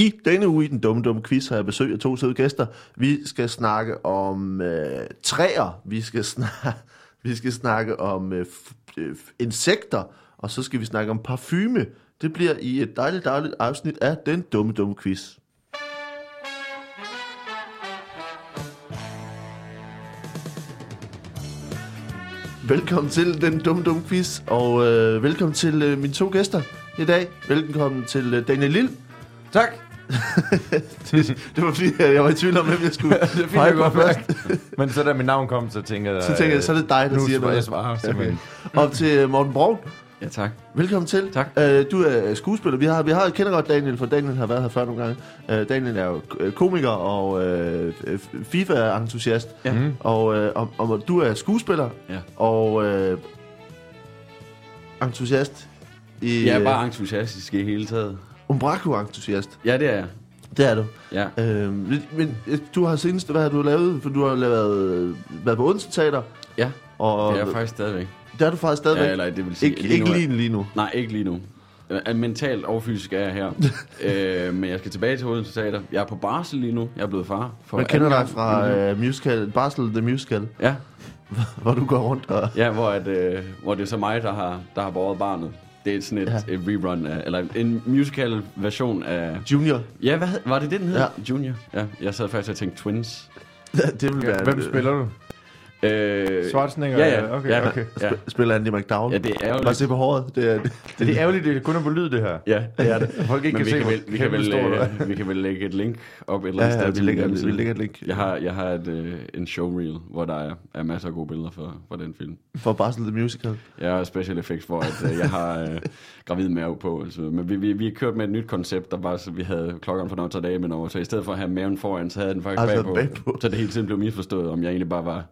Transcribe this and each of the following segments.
I denne uge i den dumme, dumme quiz har jeg besøg af to søde gæster. Vi skal snakke om øh, træer, vi skal, snakke, vi skal snakke om øh, f- øh, insekter, og så skal vi snakke om parfume. Det bliver i et dejligt, dejligt afsnit af den dumme, dumme quiz. Velkommen til den dumme, dumme quiz, og øh, velkommen til øh, mine to gæster i dag. Velkommen til øh, Daniel Lille. Tak det, det var fordi, jeg var i tvivl om, hvem jeg skulle det fik pege jeg på godt først. Men så da mit navn kom, så tænker jeg... Så tænker jeg, så er det dig, der nu siger svarer jeg svarer, simpelthen. Og til Morten Brog. Ja, tak. Velkommen til. Tak. Uh, du er skuespiller. Vi har, vi har kender godt Daniel, for Daniel har været her før nogle gange. Uh, Daniel er jo k- komiker og uh, FIFA-entusiast. Ja. Mm. Og, uh, og, og du er skuespiller Ja. og uh, entusiast i... Jeg er bare entusiastisk i hele taget. Umbraku-entusiast. Ja, det er jeg. Det er du. Ja. Uh, men øh, du har senest, hvad har du lavet? For du har lavet, været på Odense Teater. Ja, Og det er jeg faktisk stadigvæk. det er du faktisk stadigvæk. Ja, eller det vil sige... ikke, lige ikke nu lige, lige nu. Nej, ikke lige nu. Øh, Mentalt og fysisk er jeg her. øh, men jeg skal tilbage til Odense Teater. Jeg er på barsel lige nu. Jeg er blevet far. For Man kender dig fra uh, musical, Barsel The Musical, Ja, hvor du går rundt og... ja hvor, at, øh, hvor det er så mig, der har, der har båret barnet. Det er sådan et, Ja. et rerun af, eller en musical version af... Junior. Ja, hvad, hed- var det det, den hed? Ja. Junior. Ja, jeg sad faktisk og tænkte Twins. det vil være... Hvem spiller du? Øh, Schwarzenegger? Ja, ja. Okay, ja, okay. Ja. Sp- spiller Andy McDowell. ja, det er jo Bare se på håret. Det er, det, Det er ærgerligt, det kun er på lyd, det her. Ja, det er det. Folk ikke Men kan vi se, kan, vel, vi, kan vel, stort er. øh, vi kan vel lægge et link op et eller ja, andet ja, sted. vi til lægger, vi lægger et link Jeg har, jeg har et, øh, en showreel, hvor der er, er masser af gode billeder for, for den film. for Barsel The Musical. Jeg har special effects, hvor at, øh, jeg har øh, gravid mave på. Altså. Men vi, vi, vi har kørt med et nyt koncept, der var, så vi havde klokken for Notre Dame over. Så i stedet for at have maven foran, så havde den faktisk Altså, bagpå. bagpå. Så det hele tiden blev misforstået, om jeg egentlig bare var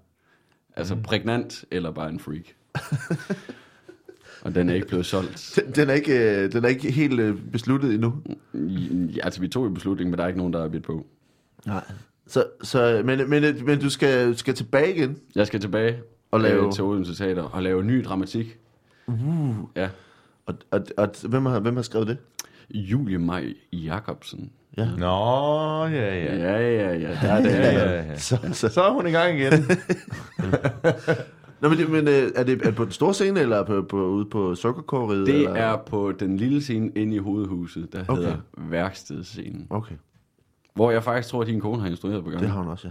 altså, prægnant eller bare en freak. Og den er ikke blevet solgt. Den, den, er ikke, øh, den er ikke helt øh, besluttet endnu. Ja, altså, vi tog en beslutning, men der er ikke nogen, der er bidt på. Nej. Så, så, men, men, men du skal, skal tilbage igen. Jeg skal tilbage Og lave- øh, til Odense Teater og lave ny dramatik. Uh. Ja. Og, og, og hvem, har, hvem har skrevet det? Julie Maj Jacobsen. Ja. Nå, ja, ja. Ja, ja, ja. Der er det. Ja, Ja, ja, ja. Så, så. Så er hun i gang igen. Nå, men, det- men øh, er, det, er det på den store scene, eller på, på, ude på Sukkerkåret? Det eller? er på den lille scene inde i hovedhuset, der Okay. hedder værkstedscenen. Okay, Hvor jeg faktisk tror, at din kone har instrueret på gang. det har hun også,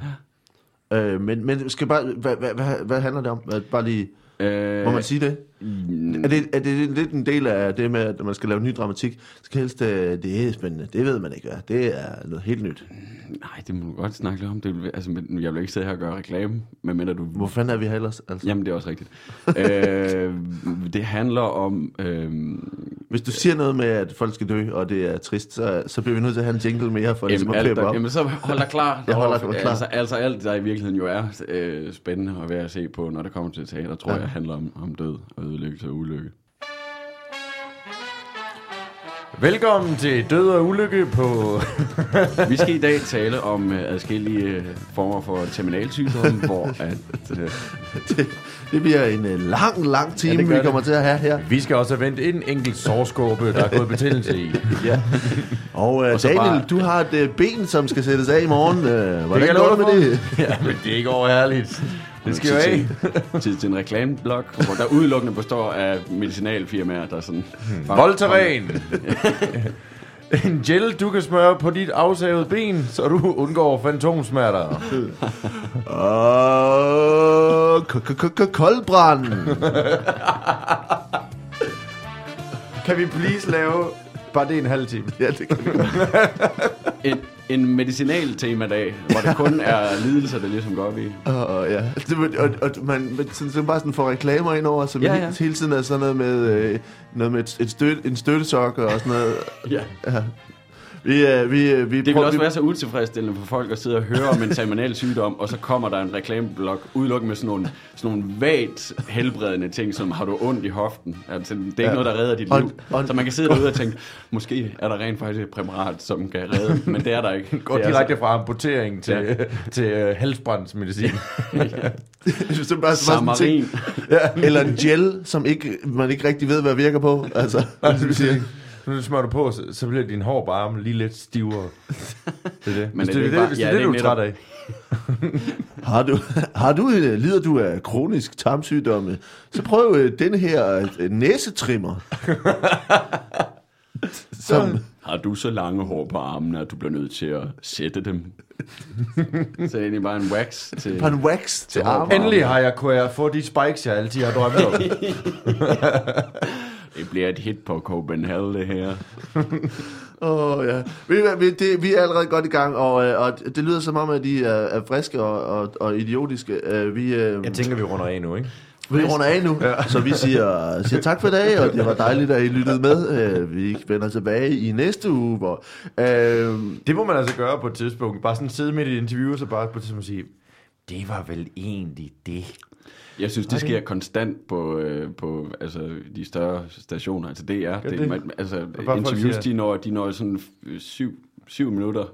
ja. Øh, men, men skal bare, hvad, hvad, hvad, hvad handler det om? Bare lige, Øh, må man sige det? Er det, er det lidt en del af det med, at man skal lave ny dramatik? Skal helst, øh, det er spændende. Det ved man ikke, hvad. Det er noget helt nyt. Nej, det må du godt snakke lidt om. Det, vil- altså, jeg vil ikke sidde her og gøre reklame, medmindre du... Hvor fanden er vi her ellers? Altså? Jamen, det er også rigtigt. øh, det handler om... Øh, Hvis du siger noget med, at folk skal dø, og det er trist, så, så bliver vi nødt til at have en jingle mere, for ligesom Jamen, at alt, der, op. jamen, så hold dig klar. Jeg holder mig klar. Altså, altså alt, der i virkeligheden jo er øh, spændende og værd at se på, når det kommer til teater, tror ja. jeg handler om, om død og ødelæggelse og ulykke. Velkommen til Død og Ulykke på... Vi skal i dag tale om øh, adskillige øh, former for terminalsygdomme, hvor at, øh, det, det bliver en øh, lang, lang time, Ja, det gør vi kommer det. til at have her. Vi skal også have vendt en enkelt sårskåbe, der er gået betændelse i. Ja. Og, øh, Og så Daniel, bare- du har et øh, ben, som skal sættes af i morgen. Øh, hvordan jeg går det med dig det? Ja, men det er ikke overherligt. Det skal jo tid af. til, tid til en reklameblok, hvor der udelukkende består af medicinalfirmaer, der sådan... Voltaren. En gel, du kan smøre på dit afsavede ben, så du undgår fantomsmerter. K- koldbrand. Kan vi please lave... Bare det en halv time. ja, det kan vi godt. En, en medicinal temadag, hvor det kun er lidelser, der ligesom går vi. Og, og, ja. Det, og, og man, sådan, så bare sådan får reklamer ind over, som ja. ja. hele tiden er sådan noget med, øh, noget med et, et støt, en støttesok og sådan noget. Ja. Ja. Vi, øh, vi, øh, vi Det vil også vi, være så utilfredsstillende for folk at sidde og høre om en terminal sygdom, og så kommer der en reklameblok udelukkende med sådan nogle, sådan nogle vagt helbredende ting, som har du ondt i hoften. Altså, det er ikke Ja. ja. noget, der redder dit liv. og- så man kan sidde derude og tænke, måske er der rent faktisk et præparat, som kan redde, men det er der ikke. Går det er direkte fra amputering til, Ja. til uh, bare sådan en ting, Samarin. eller en gel, som ikke, man ikke rigtig ved, hvad virker på. Altså, det Når du smører du på, så, så bliver din hår på armen lige lidt stivere. Det er det. Men hvis er det, det det, bare- hvis ja, det er det det, er du er træt af. Har du, har du, øh, lider du af kronisk tarmsygdomme, så prøv øh, denne her øh, næsetrimmer. Som, Har du så lange hår på armene, at du bliver nødt til at sætte dem? så er det egentlig bare en wax til... Bare en wax til armen. Endelig har jeg kunne jeg få de spikes, jeg altid har drømt om. Det bliver et hit på Copenhagen, det her. Åh, ja. Ved I hvad, vi, det, vi er allerede godt i gang, og, øh, og det lyder som om, at de er, er friske og, og, og idiotiske. Øh, Vi, øh, Jeg tænker, vi runder af nu, ikke? vi runder af nu, ja. så vi siger, siger tak for i dag, og det var dejligt, at I lyttede med. Øh, Vi vender tilbage i næste uge, hvor... Øh, Det må man altså gøre på et tidspunkt. Bare sådan sidde midt i et interview, og så bare på et tidspunkt sige, det var vel egentlig det. Jeg synes, det sker konstant på, øh, på altså, de større stationer. Altså DR. det? Det, man, altså, interviews, siger- de når, de når sådan øh, syv, syv minutter,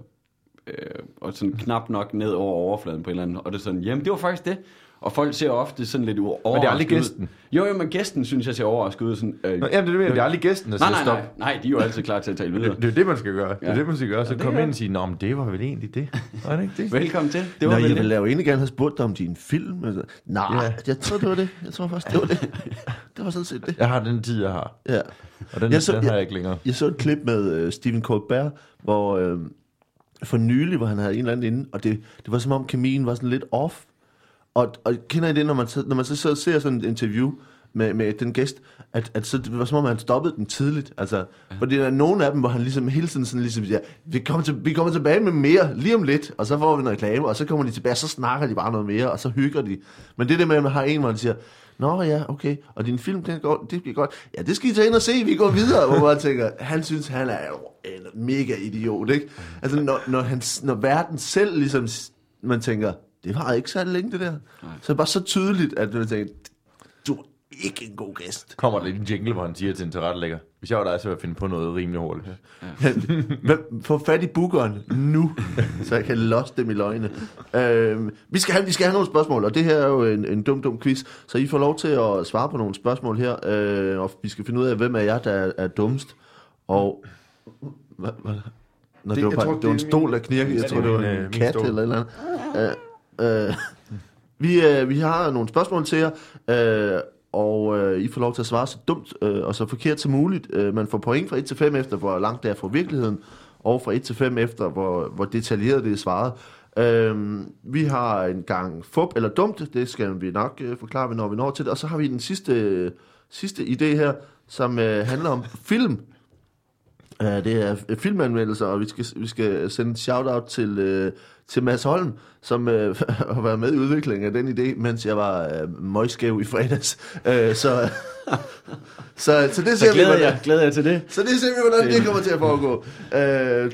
øh, og sådan knap nok ned over overfladen på en eller anden. Og det er sådan, jamen det var faktisk det. Og folk ser ofte sådan lidt overrasket Men det er aldrig ud. gæsten. Jo, jo, men gæsten synes jeg ser overrasket ud. Sådan, øh, Nå, jamen, det er det, det er aldrig gæsten, der nej, siger nej, stop. nej, nej, de er jo altid klar til at tale videre. Det, det er jo det, man skal gøre. Det er Ja. det, man skal gøre. Så det kom ind og sige, nå, men det var vel egentlig det. Var det ikke det? Velkommen til. Det Nå, var jeg vel ville det. lave egentlig gerne have spurgt dig om din film. Altså, Nej, Ja. jeg tror, det var det. Jeg tror faktisk, det var det. Det var sådan set det. Jeg har den tid, jeg har. Ja. Og den, Jeg så- den har jeg- jeg ikke længere. Jeg så et klip med uh, Stephen Colbert, hvor uh, for nylig, hvor han havde en eller anden inde, og det, det var som om kemien var sådan lidt off. Og, og kender I det, når man, så, når man så, så ser sådan et interview med, med den gæst, at, at så, det var som om, han stoppede den tidligt. Altså, ja. Fordi der er nogle af dem, hvor han ligesom hele tiden sådan ligesom siger, vi kommer, til, vi kommer tilbage med mere lige om lidt, og så får vi en reklame, og så kommer de tilbage, og så snakker de bare noget mere, og så hygger de. Men det der med, at man har en, hvor han siger, Nå ja, okay, og din film, den går, det bliver godt. Ja, det skal I tage ind og se, vi går videre. Hvor man tænker, han synes, han er jo en mega idiot, ikke? Altså, når, når, han, når verden selv ligesom, man tænker, det var ikke så længe det der. Så er det bare så tydeligt, at man tænker, du er ikke en god gæst. Kommer der en jingle, hvor han siger til en tilrettelægger, hvis jeg var dig, så ville jeg finde på noget rimelig hurtigt. Hvem- Få fat i bookeren nu, så jeg kan losse dem i løgne. Øhm, vi, skal have, vi skal have nogle spørgsmål, og det her er jo en, en dum, dum quiz, så I får lov til at svare på nogle spørgsmål her, øh, og vi skal finde ud af, hvem af jer, der er, er dummest. Og... Hvad, hvad? Nå, det, Det- var, jeg bare, tror, det var en er stol, der knirkede. Jeg Ja, tror, det er var øh, en min kat stol. eller et eller andet. Øh, vi, øh, vi har nogle spørgsmål til jer, øh, og øh, I får lov til at svare så dumt øh, og så forkert som muligt. Øh, man får point fra 1 til 5 efter, hvor langt det er fra virkeligheden, og fra 1 til 5 efter, hvor, hvor detaljeret det er svaret. Øh, vi har en gang fup eller dumt, det skal vi nok øh, forklare, når vi når til det. Og så har vi den sidste, sidste idé her, som øh, handler om film. Uh, det er filmanmeldelser, og vi skal, vi skal sende en shout-out til, øh, til Mads Holm, som uh, har været med i udviklingen af den idé, mens jeg var uh, møgskæv i fredags. Uh, så, så, så det ser Så vi, glæder hvordan, jeg, glæder jeg til det. så det ser vi, hvordan det kommer til at foregå. Uh,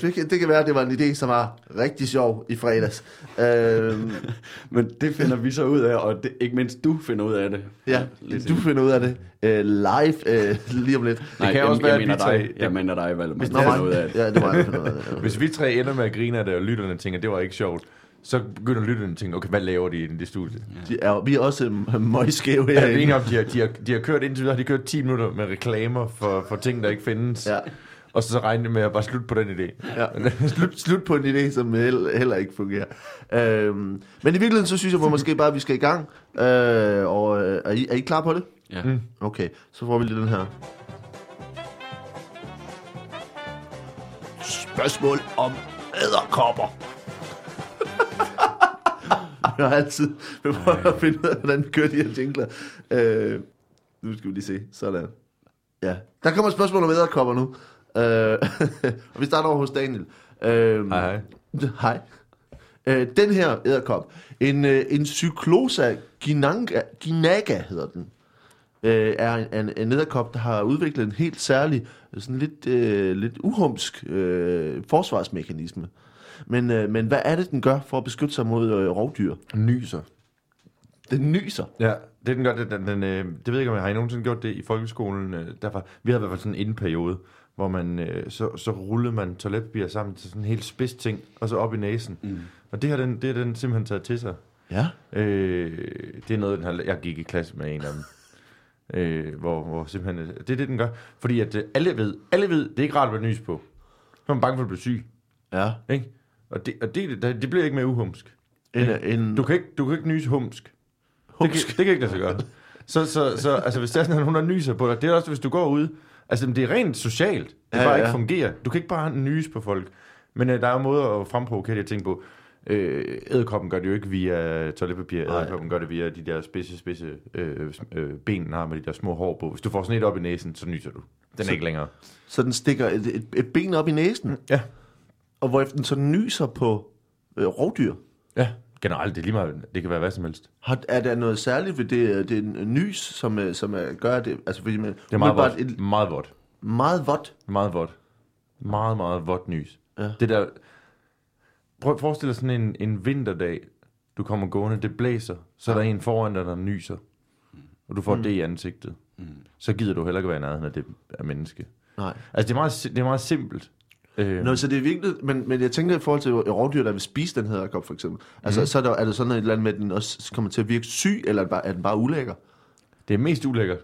det, kan, det kan være, at det var en idé, som var rigtig sjov i fredags. Uh, Men det finder vi så ud af, og det, ikke mindst du finder ud af det. ja, Lidt du finder ud af det uh, live uh, lige om lidt. Nej, kan jeg, også jeg, være, at mener vi dig. Jeg mener dig, Valdemar. Hvis ud af det. Ja, det var jeg finde ud af det. Hvis vi tre ender med at grine af det, og lytterne tænker, det var ikke sjovt, så begynder lytterne at tænke, okay, hvad laver de i det studie? De er, vi er også uh, møgskæve Ja, vi er enige om, de har, de, har, de har kørt indtil videre, har de kørt 10 minutter med reklamer for, for ting, der ikke findes. Ja. Og så, så regner de med at bare slutte på den idé. Ja. slut, slut på en idé, som heller, ikke fungerer. Øhm, men i virkeligheden, så synes jeg hvor måske bare, at vi skal i gang. Øh, og øh, er, I, er I klar på det? Ja. Mm. Okay, så får vi lige den her. Spørgsmål om æderkopper. Jeg har altid prøvet at finde ud af, hvordan vi kører de her jingler. Øh, nu skal vi lige se. Sådan. Ja, der kommer et spørgsmål om æderkopper nu. Øh, og vi starter over hos Daniel. Øh, Hej, hej. Hej. Øh, den her æderkop, en, øh, en Cyclosa ginanga, ginaga hedder den, øh, er en, en, en æderkop, der har udviklet en helt særlig, sådan lidt, øh, lidt uhumsk øh, forsvarsmekanisme. Men, øh, men hvad er det, den gør for at beskytte sig mod øh, rovdyr? Nyser. Den nyser. Ja, det den gør, det, den, den, øh, det ved jeg ikke, om jeg har I nogensinde gjort det i folkeskolen. Øh, derfor, vi havde i hvert fald sådan en periode, hvor man, øh, så, så rullede man toiletpapir sammen til sådan en helt spids ting, og så op i næsen. Mm. Og det har den, det har den simpelthen taget til sig. Ja. Øh, det er noget, den har, jeg gik i klasse med en af dem. Øh, hvor, hvor simpelthen, øh, det er det, den gør. Fordi at øh, alle ved, alle ved, det er ikke rart at være nys på. Så er man bange for at blive syg. Ja. Ikke? Og, det, og det, det, det bliver ikke mere uhumsk. En, en, Du kan ikke, du kan ikke nyse humsk. humsk. Det, kan, det kan ikke lade sig gøre. Så, så, så altså, hvis der er sådan, at nogen, der nyser på dig, det er også, hvis du går ud, altså det er rent socialt. Det Ja, bare ja. ikke fungerer. Du kan ikke bare nyse på folk. Men øh, der er jo måder at fremprovokere de her ting på. Øh, æderkoppen gør det jo ikke via toiletpapir. Æderkoppen gør det via de der spidse, spidse øh, øh, ben, den har med de der små hår på. Hvis du får sådan et op i næsen, så nyser du. Den er Så- ikke længere. så den stikker et, et, et ben op i næsen, Ja. Og hvorefter den så nyser på øh, rovdyr. Ja, generelt, det er lige meget, det kan være hvad som helst. Har, er der noget særligt ved det, øh, det nys, som, øh, som er, gør det? Altså, fordi man, Det er meget bare vådt. et Meget vådt. meget vådt. Meget vådt. Meget, meget vådt nys. Ja. Det der... Prøv at forestille dig sådan en, en vinterdag. Du kommer gående, det blæser. Så er der en foran dig, der nyser. Og du får mm. det i ansigtet. Mm. Så gider du heller ikke være i nærheden af det af menneske. Nej. Altså, det er meget, det er meget simpelt. Øh, Nå, så det er vigtigt, men, men jeg tænker i forhold til rovdyr, der vil spise den her kop, for eksempel. Altså, Mhm. mm. så er, der, er der sådan et eller andet med, at den også kommer til at virke syg, eller er den bare, er den bare ulækker? Det er mest ulækkert.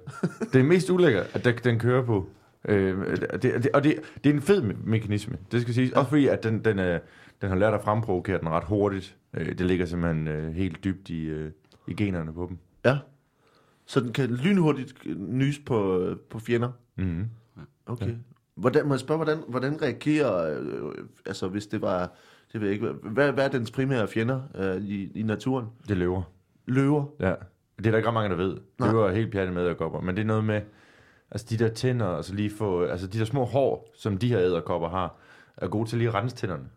det er mest ulækkert, at der, den kører på. Øh, det, det, og det, det er en fed me- mekanisme, det skal siges. Også fordi, at den, den, er, den har lært at fremprovokere den ret hurtigt. Øh, det ligger simpelthen øh, helt dybt i, øh, i generne på dem. Ja. Så den kan lynhurtigt nys på, øh, på fjender? Mm-hmm. Okay. Hvordan, må jeg spørge, hvordan, hvordan reagerer, øh, altså hvis det var, det ved jeg ikke, hvad, hvad er dens primære fjender øh, i, i naturen? Det løver. Løver? Ja. Det er der ikke ret mange, der ved. Nej. Løver er helt pjattet med æderkopper. Men det er noget med, altså de der tænder, og så lige få, altså de der små hår, som de her æderkopper har, er gode til lige at rense tænderne.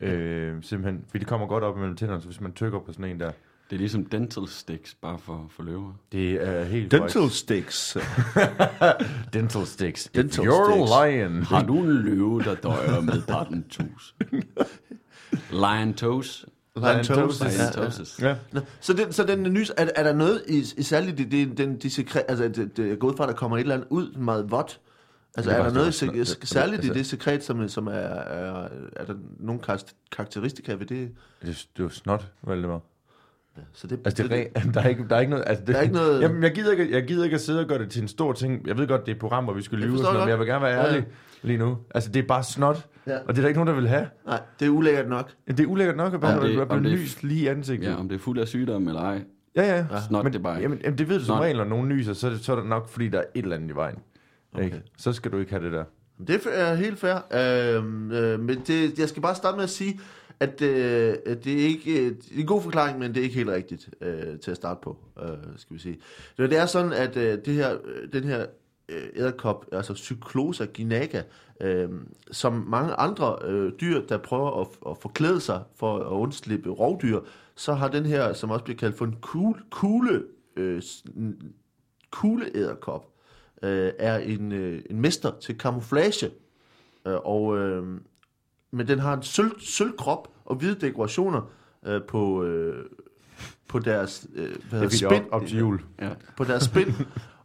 Øh, simpelthen, fordi de kommer godt op imellem tænderne, så hvis man tykker på sådan en der, Det er ligesom dental sticks, bare for, for løver. det er helt Dental sticks. korrekt. dental sticks. Dental If you're sticks. a lion. Har du en løve, der døjer med patentus? Lion toes. Lion toes. Lion Ja, ja. toes. Ja. Nå, Så, den, så den nys, er, er der noget i, i særligt i det, den, de sekret, altså det, det er gået fra, at der kommer et eller andet ud meget vådt? Altså Det er er der noget i, også- sek- særligt i altså- det sekret, som, som er, er, er der nogle karakter- karakteristika ved det? Det, er- det er jo snot, Valdemar. Så det, Altså, det rent, der, er ikke, der er ikke noget... Altså, det, Der er ikke noget- Jamen, jeg gider, ikke, jeg gider ikke at sidde og gøre det til en stor ting. Jeg ved godt, det er et program, hvor vi skal lyve, og sådan noget, men jeg vil gerne være Ja, ja. ærlig lige nu. Altså, det er bare snot, Ja. og det er der ikke nogen, der vil have. Nej, det er ulækkert nok. Det er ulækkert nok at bare Om ja, det- det, det- lyst lige i ansigtet. Ja, om det er fuld af sygdom eller ej. ja. ja. Snot, men, det bare ikke. jamen, jamen, det ved du som regel, når nogen nyser, så er, det, så er det nok, fordi der er et eller andet i vejen. Okay. Ikke? Så skal du ikke have det der. Det er helt fair. Øh, øh, men det, jeg skal bare starte med at sige, at øh, det er ikke øh, det er en god forklaring, men det er ikke helt rigtigt øh, til at starte på, øh, skal vi sige. Det, det er sådan, at øh, det her, øh, den her øh, æderkop, altså Cyclosa ginaga, øh, som mange andre øh, dyr, der prøver at, at forklæde sig for at undslippe rovdyr, så har den her, som også bliver kaldt for en kugle, kugle, øh, s- en kugleæderkop, øh, er en, øh, en mester til camouflage. Øh, og, øh, men den har en sølv, sølvkrop og hvide dekorationer øh, på, øh, på deres øh, hvad Det hedder, spind, op, op til jul. Ja. på deres spind.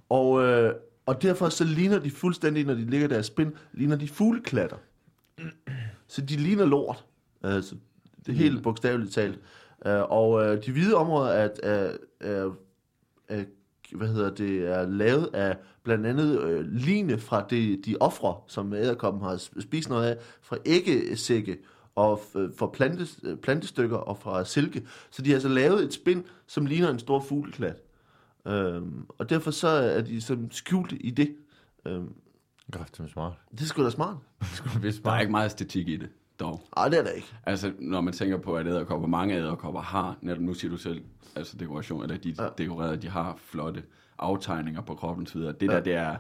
og, øh, og derfor så ligner de fuldstændig, når de ligger deres spind, ligner de fugleklatter. Så de ligner lort. Altså, det er helt bogstaveligt talt. Øh, og øh, de hvide områder er, er, er, er, hvad hedder det, er lavet af blandt andet øh, line fra de, de ofre, som æderkoppen har sp- spist noget af, fra æggesække og f- fra plante, øh, plantestykker og fra silke. Så de har altså lavet et spind, som ligner en stor fugleklat. Øhm, og derfor så er de sådan skjult i det. Øhm, Kræft, det er smart. det er sgu da smart. Det skulle blive Der er smart. ikke meget æstetik i det, dog. Ej, det er der ikke. Altså, når man tænker på, at æderkopper, mange æderkopper har, netop nu siger du selv, altså dekoration, eller de Ja. ja. dekorerede, de har flotte aftegninger på kroppen osv. Det Ja. der, det er,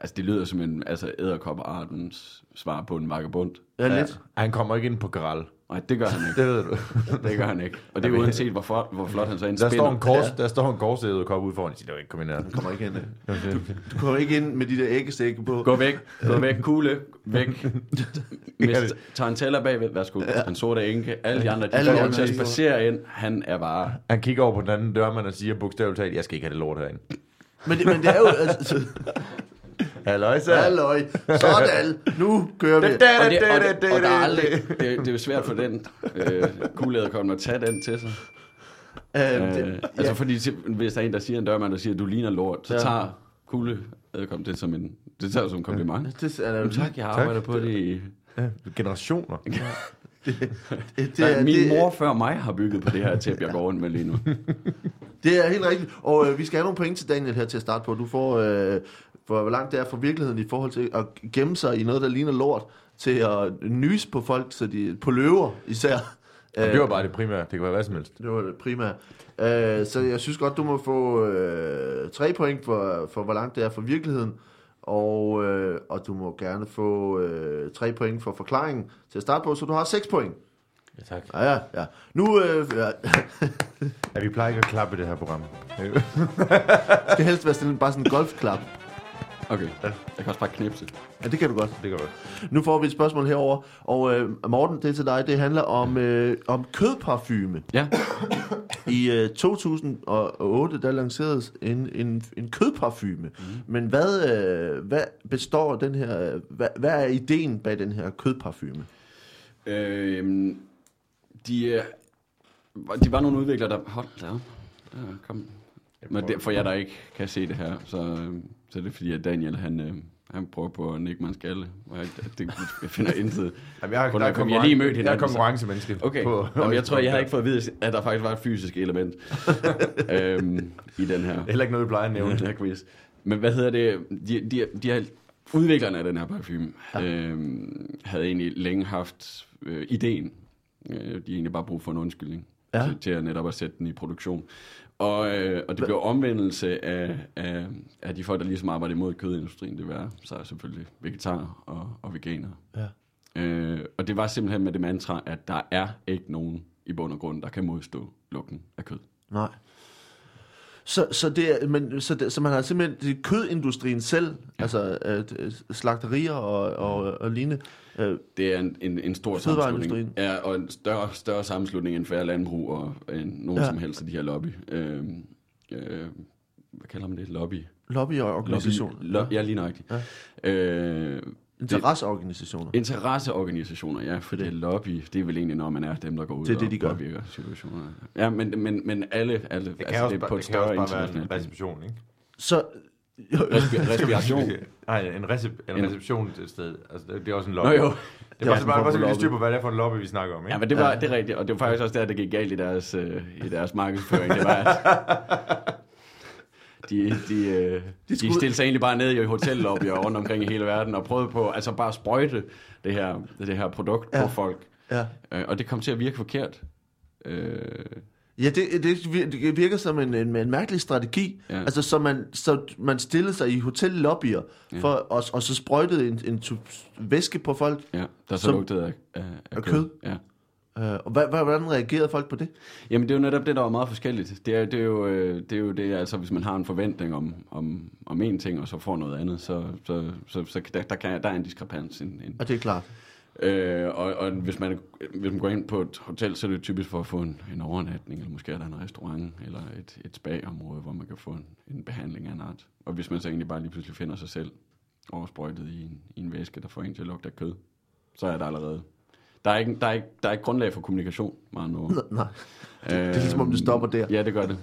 altså det lyder som en, altså æderkopperartens svar på en vagabond. Ja, Ja. lidt. Han kommer ikke ind på Graal. Nej, det gør han ikke. Det ved du. Det gør han ikke. Og det er uanset, hvor, flot, hvor flot han så end Der står en kors, der står en korsæderkop ude foran. Jeg siger, det var ikke komme ind her. Du kommer ikke ind. øh. Du kommer ikke ind med de der æggesække på. Gå væk, gå væk, kugle, væk. Mr. Tarantella bagved, værsgo. Ja. Den sorte enke, alle de andre, de Alle får til at spacere ind. Han er bare... Han kigger over på den anden dørmand og siger bogstaveligt talt, jeg skal ikke have det lort herinde. Men det, men det er jo... Altså, Halløjsa. halløj. Sådan. Nu kører vi. Og, det, og, det, og der er aldrig, det, det er jo svært for den øh, kuglæderkoppen at tage den til sig. Øh, Øh, det- altså ja. fordi hvis der er en, der siger en dørmand, der siger, at du ligner lort, så Ja. ja. tager kugle adkom det som en, det tager som en kompliment. Det er, Jamen, tak, jeg har arbejdet på det i... Ja, generationer. det, det, Det, er, min det, mor før mig har bygget på det her tæppe, jeg går rundt med lige nu. det er helt rigtigt. Og øh, vi skal have nogle point til Daniel her til at starte på. Du får, øh, hvor langt det er fra virkeligheden i forhold til at gemme sig i noget, der ligner lort, til at nys på folk, så de, på løver især. Og det var bare det primære. Det kan være hvad som helst. Det var det primære. Øh, så jeg synes godt, du må få øh, tre point for, for, hvor langt det er fra virkeligheden. Og, øh, og du må gerne få øh, tre point for forklaringen til at starte på, så du har seks point. Ja, tak. Ja, ja, ja. Nu øh, ja, Ja, vi plejer ikke at klappe i det her program. skal helst være sådan, bare sådan en golfklap. Okay, jeg kan også bare knipse. Ja, det kan du godt. Det kan godt. Nu får vi et spørgsmål herover, og øh, Morten, det er til dig. Det handler om, øh, om kødparfume. Ja, I øh, 2008, der lanceredes en, en, en kødparfume. Mm. Men hvad, øh, hvad består den her... Hvad, hvad er ideen bag den her kødparfume? øh, de, øh, de var nogle udviklere, der... Hold da op. Ja, kom. Men det, for jer, der ikke kan se det her, så, øh, så er det fordi, at Daniel, han, øh, han prøver på at nikke mig skalle. Og jeg, det, jeg finder intet. Jamen, jeg, der er har lige mødt Jeg er hinanden, konkurrencemenneske. Okay, På, Jamen, jeg tror, jeg har ikke fået at vide, at der faktisk var et fysisk element øhm, i den her. Heller ikke noget, vi plejer at nævne. Her quiz. Men hvad hedder det? De, de, de har, udviklerne af den her parfume ja. øhm, havde egentlig længe haft øh, ideen. Øh, de har egentlig bare brug for en undskyldning Ja. ja. til, til at netop at sætte den i produktion. Og, øh, og det blev omvendelse af, af, af de folk, der ligesom arbejder imod kødindustrien. Det var så er selvfølgelig vegetarer og, og veganere. Ja. Øh, og det var simpelthen med det mantra, at der er ikke nogen i bund og grund, der kan modstå lugten af kød. Nej. Så, så, det er, men, så, det, så man har simpelthen det kødindustrien selv, ja. altså øh, slagterier og, og, og lignende. Øh, Det er en, en, en stor sammenslutning. Ja, og en større, større sammenslutning end færre landbrug og end nogen Ja. som helst af de her lobby. Øh, øh, hvad kalder man det? Lobby? lobbyorganisationer. Lobby, lo, ja, lige nøjagtigt. Ja. Øh, Interesseorganisationer. Interesseorganisationer, ja, for det. det lobby, det er vel egentlig, når man er dem, der går ud Det er det, og de gør. påvirker situationer. Ja, men, men, men alle, alle Det kan altså, også, det er på det et kan også større bare være en internationalt ikke? Så, Respi- respiration. Nej, en, recep, en, En- reception til et sted. Altså, det, det er også en lobby. Nå jo. Det er Ja, bare, bare, bare styr på, hvad det er for en lobby, vi snakker om, ikke? Ja, men det var det er rigtigt, og det var faktisk også der, det gik galt i deres, øh, i deres markedsføring. Det var, at de, de, øh, de, skulle- de stillede sig egentlig bare ned i hotellobbyer rundt omkring i hele verden og prøvede på, altså bare at sprøjte det her, det her produkt Ja. ja. på folk. ja. Øh, og det kom til at virke forkert. Øh, Ja, det, det, vir- det virker som en, en, en mærkelig strategi. Ja. Altså, så man, så man stillede sig i hotellobbyer, ja. For, og, og så sprøjtede en, en tub væske på folk. ja, der så Som- lugtede af, af, af kød? Ja. Øh, og hvad, hvordan reagerede folk på det? Jamen det er jo netop det, der var meget forskelligt. Det er, det er, jo, øh, det er jo det, altså hvis man har en forventning om, om, om en ting, og så får noget andet, så, så, så, så der, der, kan, der er en diskrepans. En, en, Og det er klart. Øh, og, og hvis, man, hvis man går ind på et hotel, så er det typisk for at få en, en overnatning, eller måske er der en restaurant, eller et, et spa-område, hvor man kan få en, en behandling af en art. Og hvis man så egentlig bare lige pludselig finder sig selv oversprøjtet i en, i en væske, der får en til at lugte af kød, så er der allerede... Der er ikke, der er ikke, der er ikke grundlag for kommunikation, meget nu. Nå, Nej, det er ligesom om det stopper der. Ja, det gør det.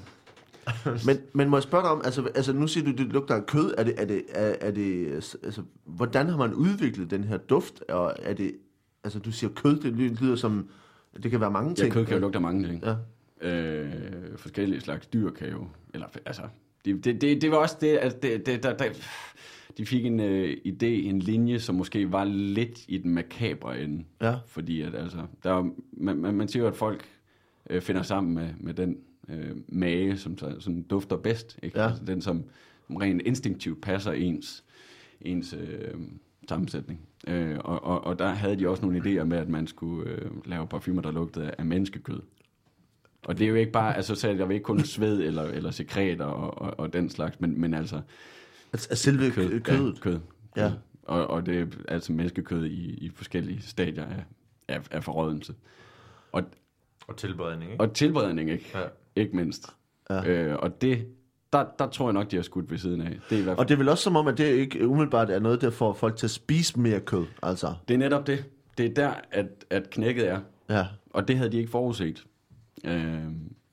Men, men må jeg spørge dig om, altså, altså nu siger du, det lugter af kød. Er det, er det, er, er det, altså, hvordan har man udviklet den her duft? Og er det, altså du siger kød, det ly- lyder som, det kan være mange Ja, ting. kød kan jo lugte af mange ting. Ja. Øh, forskellige slags dyr kan jo... Eller, altså, det, det, det, det var også det, at det, det, der, der, de fik en øh, idé, en linje, som måske var lidt i den makabre ende. Ja. Fordi at, altså, der er, man, man, man siger jo, at folk øh, finder sammen med, med den øh, mage, som, som dufter bedst. Ikke? Ja. Altså, den, som, som rent instinktivt passer ens, ens øh, sammensætning. Øh, og, og, og der havde de også nogle idéer med, at man skulle øh, lave parfumer, der lugtede af menneskekød. Og det er jo ikke bare, altså så er der jo ikke kun sved eller, eller sekreter og, og, og den slags, men, men altså Altså, altså selve kød, kød. kødet. Ja, kød. Ja. Og, og det er altså menneskekød i, i forskellige stadier af, af, af forrådelse. Og, Og tilberedning, ikke? og tilberedning, ikke? Ja. Ikke mindst. Ja. Øh, og det, der, der tror jeg nok, de har skudt ved siden af. Det er, i hvert fald, Og det er vel også som om, at det ikke umiddelbart er noget, der får folk til at spise mere kød. Altså, det er netop det. Det er der, at, at knækket er. ja. Og det havde de ikke forudset. Øh,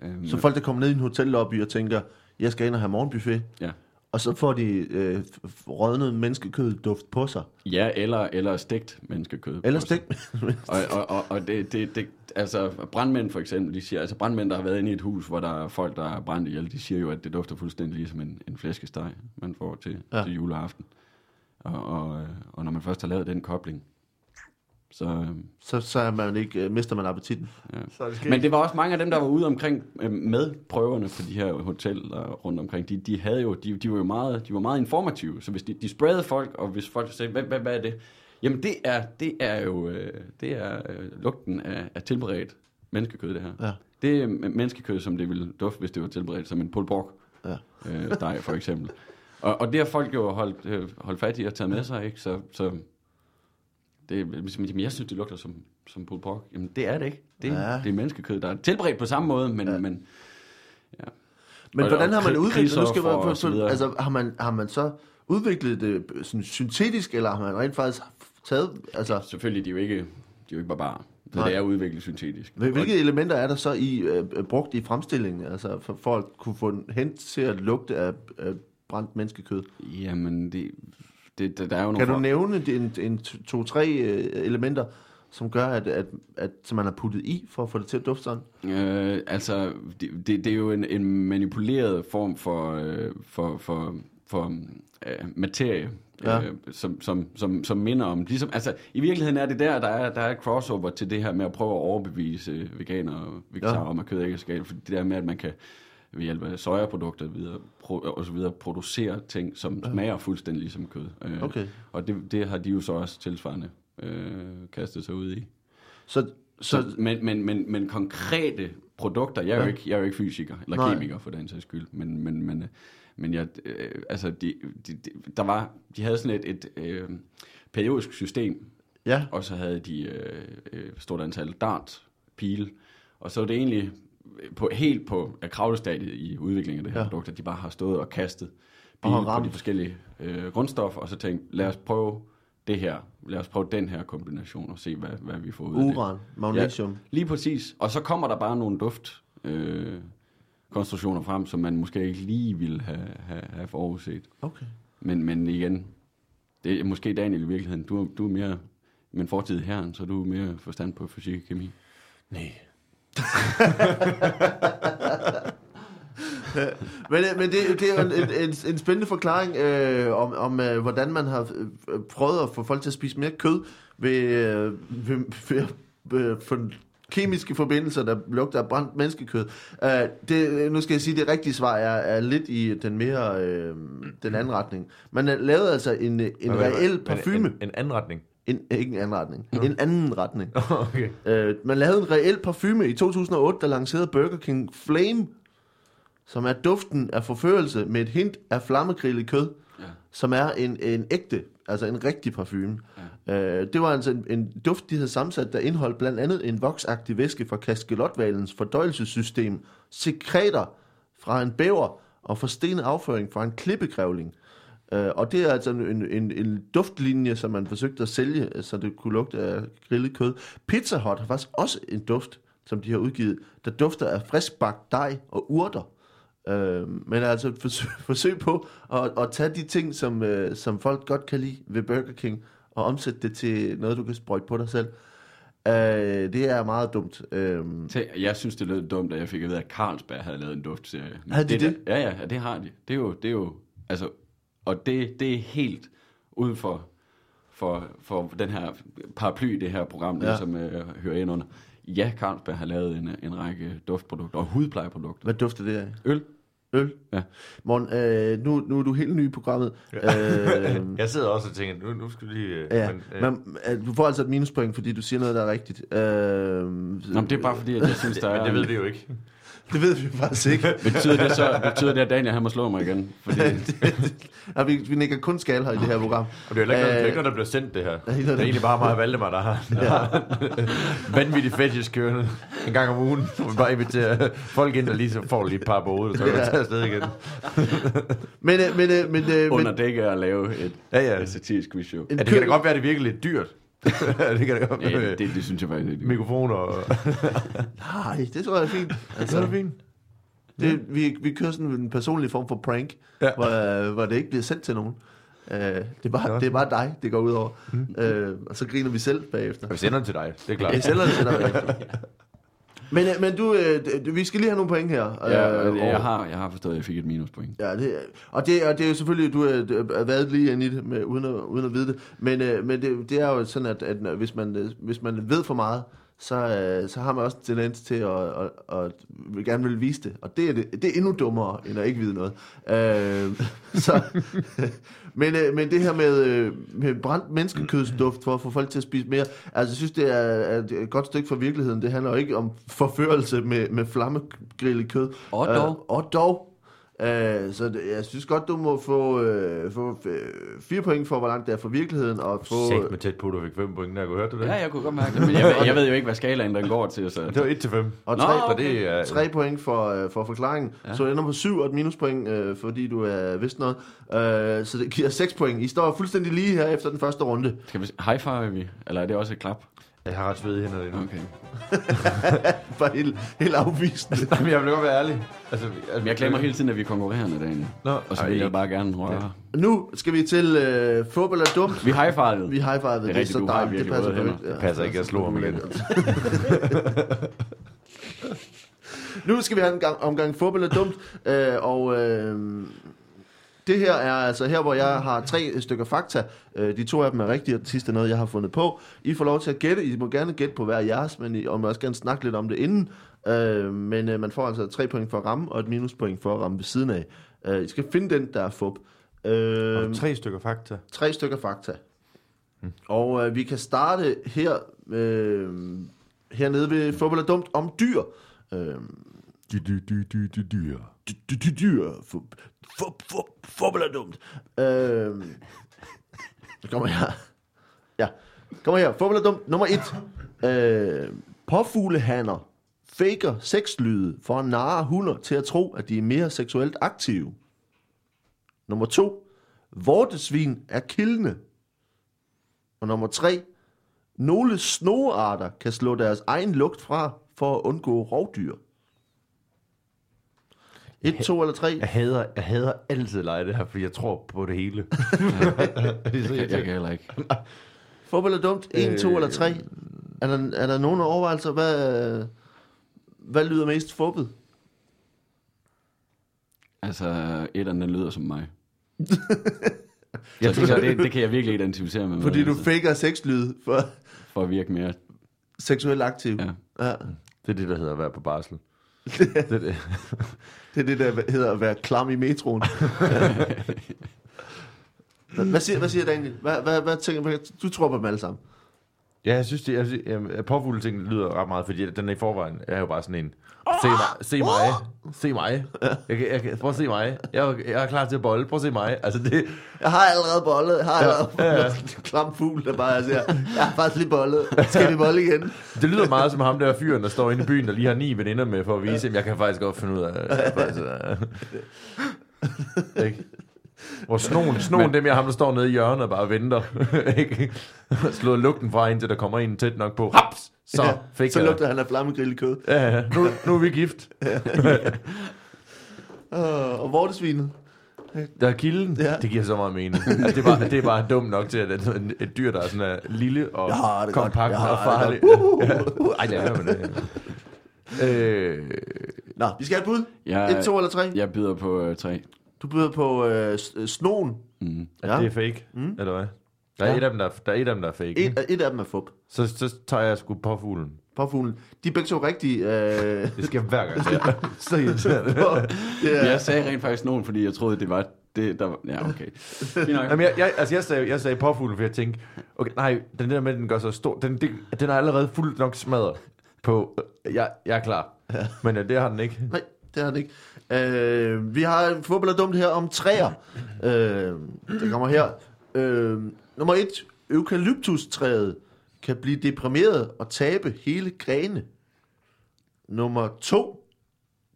Øhm, Så folk, der kommer ned i en hotellobby og tænker, jeg skal ind og have morgenbuffet, Ja. Og så får de øh, rådnet menneskekød duft på sig. Ja, eller, eller stegt menneskekød. Eller på sig. stik. Og, og, og, og det, det, det, altså brandmænd for eksempel, de siger, altså brandmænd, der har været inde i et hus, hvor der er folk, der er brændt ihjel, de siger jo, at det dufter fuldstændig ligesom en, en flæskesteg, man får til, Ja. ja. til juleaften. Og, og, øh, og når man først har lavet den kobling, så... øh, så, så er man ikke, øh, mister man appetitten. Ja. Så det. Men det var også mange af dem, der var ude omkring øh, med prøverne på de her hoteller rundt omkring. De, de, havde jo, de, de var jo meget, de var meget informative. Så hvis de, de spredte folk, og hvis folk sagde, hvad, hvad, hvad er det? Jamen det er, det er jo øh, det er, lugten af, af tilberedt menneskekød, det her. Ja. Det er menneskekød, som det ville dufte, hvis det var tilberedt som en pulled pork Ja. øh, steg, for eksempel. Og, og det har folk jo holdt, holdt fat i og taget med sig, ikke? Så, så det, jamen, jeg synes, det lugter som, som pulled pork. Jamen, det er det ikke. Det, Ja. ja. det er menneskekød, der er tilberedt på samme måde, men... Ja. Ja. men Men Og- hvordan og har man udviklet nu skal man, og så for, altså, har man, har man så udviklet det sådan syntetisk, eller har man rent faktisk taget, altså, selvfølgelig, de er jo ikke, de er jo ikke barbarer. Så Nej. det er udviklet syntetisk. hvil- hvilke elementer er der så i øh, øh, brugt i fremstillingen, altså for, for at kunne få den hen til at lugte af, af brændt menneskekød? Jamen, det, det, der, der er jo nogle... Kan du nævne en, en to-tre øh, elementer, som gør, at, at, at som man har puttet i, for at få det til at dufte sådan? Øh, altså, det, det, det er jo en, en manipuleret form for, øh, for, for, for øh, materie, Ja. øh, som, som, som, som minder om... Ligesom, altså, I virkeligheden er det der, der er, der er crossover til det her med at prøve at overbevise veganere og vegetarer Ja. om, at kød ikke er skadeligt. For det der med, at man kan ved hjælp af sojaprodukter videre, pro, og så videre producere ting, som ja. smager fuldstændig ligesom kød. Øh, Okay. Og det, det har de jo så også tilsvarende øh, kastet sig ud i. Så, så, Så, men, men, men, men konkrete produkter, jeg er, Ja. jo ikke, jeg er jo ikke fysiker, eller Nej. kemiker for den sags skyld, men, men, men, øh, men jeg, øh, altså, de, de, de, der var, de havde sådan et, et øh, periodisk system, ja, og så havde de øh, øh, stort antal dart, pile, og så er det egentlig på, helt på kravlestadiet i udviklingen af det her Ja. ja. produkt, at de bare har stået og kastet har på de forskellige øh, grundstoffer, og så tænkt, lad os prøve det her, lad os prøve den her kombination, og se, hvad, hvad vi får ud af det. uran, magnesium. Lige præcis. Og så kommer der bare nogle duft øh, konstruktioner frem, som man måske ikke lige ville have, have, have forudset. Okay. Men, men igen, det er måske Daniel i virkeligheden. Du, er- du er mere men fortid herren, så du er mere forstand på fysik og kemi. Nej. men, men det, det er en, en, en, en spændende forklaring øh, om, om øh, hvordan man har øh, prøvet at få folk til at spise mere kød ved, øh, ved, ved at øh, få kemiske forbindelser, der lugter af brændt menneskekød. Øh, det, nu skal jeg sige, at det rigtige svar er, er lidt i den mere øh, den anden retning. Man lavet altså en, en Men- reel men- parfume. En, en anden retning. En, ikke en anden retning. En anden retning. okay. Øh, man lavede en reel parfume i 2008, der lancerede Burger King Flame, som er duften af forførelse med et hint af flammegrillet kød, Ja. som er en, en ægte, altså en rigtig parfume. Ja. Øh, det var altså en, en duft, de havde sammensat, der indeholdt blandt andet en voksagtig væske fra kaskelotvalens fordøjelsessystem, sekreter fra en bæver og forstenet afføring fra en klippegrævling. Øh, og det er altså en, en, en duftlinje, som man forsøgte at sælge, så det kunne lugte af grillet kød. Pizza Hut har faktisk også en duft, som de har udgivet, der dufter af friskbagt dej og urter. Øh, men altså et forsøg, forsøg på at, at tage de ting, som, øh, som folk godt kan lide ved Burger King, og omsætte det til noget, du kan sprøjte på dig selv. Øh, det er meget dumt. Øh, Jeg synes, det lød dumt, at jeg fik at vide, at Carlsberg havde lavet en duftserie. Men Havde de det? Der, ja, ja, ja, det har de. Det er jo, det er jo altså, og det, det er helt uden for, for, for den her paraply, det her program, Ja. ja. som øh, hører ind under. Ja, Carlsberg har lavet en, en række duftprodukter og hudplejeprodukter. hvad dufter det af? Øl. Øl? Ja. Morgen, øh, nu, nu er du helt ny i programmet. Øh, Jeg sidder også og tænker, nu, nu skal vi lige... øh, Ja, men, øh, men, øh, du får altså et minuspoint, fordi du siger noget, der er rigtigt. Øh, Nå, men det er bare fordi, at jeg synes, der men er... det ved vi jo ikke. Det ved vi faktisk ikke. Betyder det så, betyder det, at Daniel han må slå mig igen? Fordi, ja, vi, vi nikker kun skal her i det her program. Og det er jo ikke, øh, ikke noget, der bliver sendt, det her. Det er egentlig bare mig og Valdemar, der har, der har vanvittig fetish kørende en gang om ugen. Hvor vi bare inviterer folk ind, og lige så får lige et par på hovedet, og så kan vi tage afsted igen. Men, øh, men, øh, men, øh, under men dække at lave et, Ja, ja. et satirisk quizshow. en Ja, det kan da godt være, at det virkelig lidt dyrt. det kan da godt Ja, det, det synes jeg faktisk ikke. Mikrofoner og... Nej, det tror jeg er fint. Altså, det er fint. Det, vi, vi kører sådan en personlig form for prank, Ja. ja. hvor, øh, hvor det ikke bliver sendt til nogen. Uh, det, er bare, Ja. det er bare dig, det går ud over. Uh, og så griner vi selv bagefter. Og vi sender den til dig, det er klart. Jeg sælger det til dig bagefter. Men, øh, men du, øh, vi skal lige have nogle point her. Ja, øh, jeg, har, jeg har forstået, at jeg fik et minuspoint. Ja, det, og, det, og det er jo selvfølgelig, du har været lige inde i det, med, uden, at, uden at vide det, men, øh, men det, det er jo sådan, at, at hvis, man, øh, hvis man ved for meget, så, øh, så har man også en tendens til at, at, at, at gerne vil vise det, og det er, det, det er endnu dummere, end at ikke vide noget. Øh, så, men, øh, men det her med, øh, med brændt menneskekødsduft for at få folk til at spise mere, altså jeg synes, det er, er et godt stykke fra virkeligheden. Det handler jo ikke om forførelse med, med flammegrillet kød. Og dog. Øh, og dog. Uh, så det, jeg synes godt, du må få, uh, få uh, fire point for, hvor langt det er fra virkeligheden, og få... Sæt med tæt på, du fik 5 point, der kunne høre du det? Ja, jeg kunne godt mærke det, men jeg, ved- jeg ved jo ikke, hvad skalaen den går til, så... Det var 1 til 5. Og Nå, tre, Så det er... tre point for, uh, for forklaringen. Ja. Så du ender på syv og et minuspoint, uh, fordi du er vidst noget. Uh, så det giver seks point. I står fuldstændig lige her efter den første runde. Skal vi high five vi? Eller er det også et klap? Jeg har ret svede hænder lige nu. Okay. Bare helt, helt afvisende. Men jeg vil godt være ærlig. Altså, altså, jeg glemmer hele tiden, at vi er konkurrerende, Daniel. Nå, Og så ej, vil jeg bare gerne røre. Nu skal vi til uh, fodbold er dumt. Vi high fivede. Vi high five Det er rigtigt, så du har dejligt. røde hænder. perfekt. Det passer ikke, jeg slår ham igen. Nu skal vi have en gang, omgang fodbold er dumt, øh, og øh, det her er altså her, hvor jeg har tre stykker fakta. Øh, de to af dem er rigtige, og det sidste er noget, jeg har fundet på. I får lov til at gætte. I må gerne gætte på hver jeres, men I og må også gerne snakke lidt om det inden. Øh, men øh, man får altså tre point for at ramme, og et minuspoint for at ramme ved siden af. Øh, I skal finde den, der er fup. Øh, Og tre stykker fakta. tre stykker fakta. Og øh, vi kan starte her øh, hernede ved fodbold er dumt om dyr. Øh, Dy, dy, dy, dy, dy, dyr. dy- dy- dy- dyr. Fu- fu- Fodbold er dumt. Øh, kommer her. Ja, kommer her. Fodbold er dumt. Nummer et. Øh, påfuglehanner faker sexlyde for at narre hunder til at tro, at de er mere seksuelt aktive. Nummer to. Vortesvin er kildende. Og nummer tre. Nogle snoarter kan slå deres egen lugt fra for at undgå rovdyr. Et, to eller tre. Jeg hader, jeg hader altid at lege det her, fordi jeg tror på det hele. det er så Jeg, jeg kan heller ikke. Fodbold er dumt. En, to eller tre. Er der, er der nogle overvejelser? Hvad, hvad lyder mest fubbet? Altså, et af den lyder som mig. Jeg så det, det kan jeg virkelig identificere med. Fordi du altså, faker sexlyd for For at virke mere... seksuelt aktiv. Ja. ja. det er det, der hedder at være på barsel. Det er det. Det er det, der hedder at være klam i metroen. hvad, siger, hvad siger Daniel? Hvad, hvad, hvad tænker, hvad, du tror på dem alle sammen? Ja, jeg synes, det, jeg, synes, jeg, påfugle ting lyder ret meget, fordi den er i forvejen er jo bare sådan en, se mig, se mig, se mig, jeg, kan- jeg, kan- prøv at se mig, jeg, er- jeg er klar til at bolle, prøv at se mig, altså det, Jeg har allerede bollet. Jeg har allerede ja, ja. ja, klam fugl, der bare siger, jeg har faktisk lige bollet. Skal vi bolle igen? det lyder meget som ham der fyren, der står inde i byen, og lige har ni veninder med for at vise, at jeg kan faktisk godt finde ud af, faktisk, uh, ikke? Hvor snoen, snoen, dem er ham, der står nede i hjørnet og bare venter. ikke? Slået lugten fra, indtil der kommer en tæt nok på. Haps! Så ja, fik så jeg. lugter han af flammegrillet kød. Ja, ja. Nu, nu er vi gift. Uh, og vortesvinet. Der er kilden. Ja. Ja. Det giver så meget mening. Altså, det, er bare, det er bare dumt nok til, at det er et, et dyr, der er sådan uh, lille og det godt. kompakt har og det farligt. Ja. Ej, det er men det. Øh, Nå, vi skal have et bud. Jeg, Et, to eller tre? jeg byder på øh, tre. Du byder på øh, øh, snoen. Mm. ja. Ja. Det er fake, mm. eller hvad? Der er, Ja. et af dem, der, der er et af dem, der er fake. Et, et af dem er fup. Så, så tager jeg sgu på fuglen. Påfuglen. De er begge to rigtige. Øh, Det skal hver gang. Er så irriterende. det er, Jeg sagde rent faktisk nogen, fordi jeg troede, det var det, der var... Ja, okay. Jamen, jeg, jeg, altså jeg sagde, jeg sagde påfuglen, for jeg tænkte, okay, nej, den der med, den gør så stor, den, det, den er allerede fuldt nok smadret på, jeg, jeg er klar. Ja. Men øh, det har den ikke. Nej, det har den ikke. Øh, vi har en fodbold er dumt her om træer. Øh, det kommer her. Øh, nummer et. Eukalyptustræet kan blive deprimeret og tabe hele grene. Nummer to.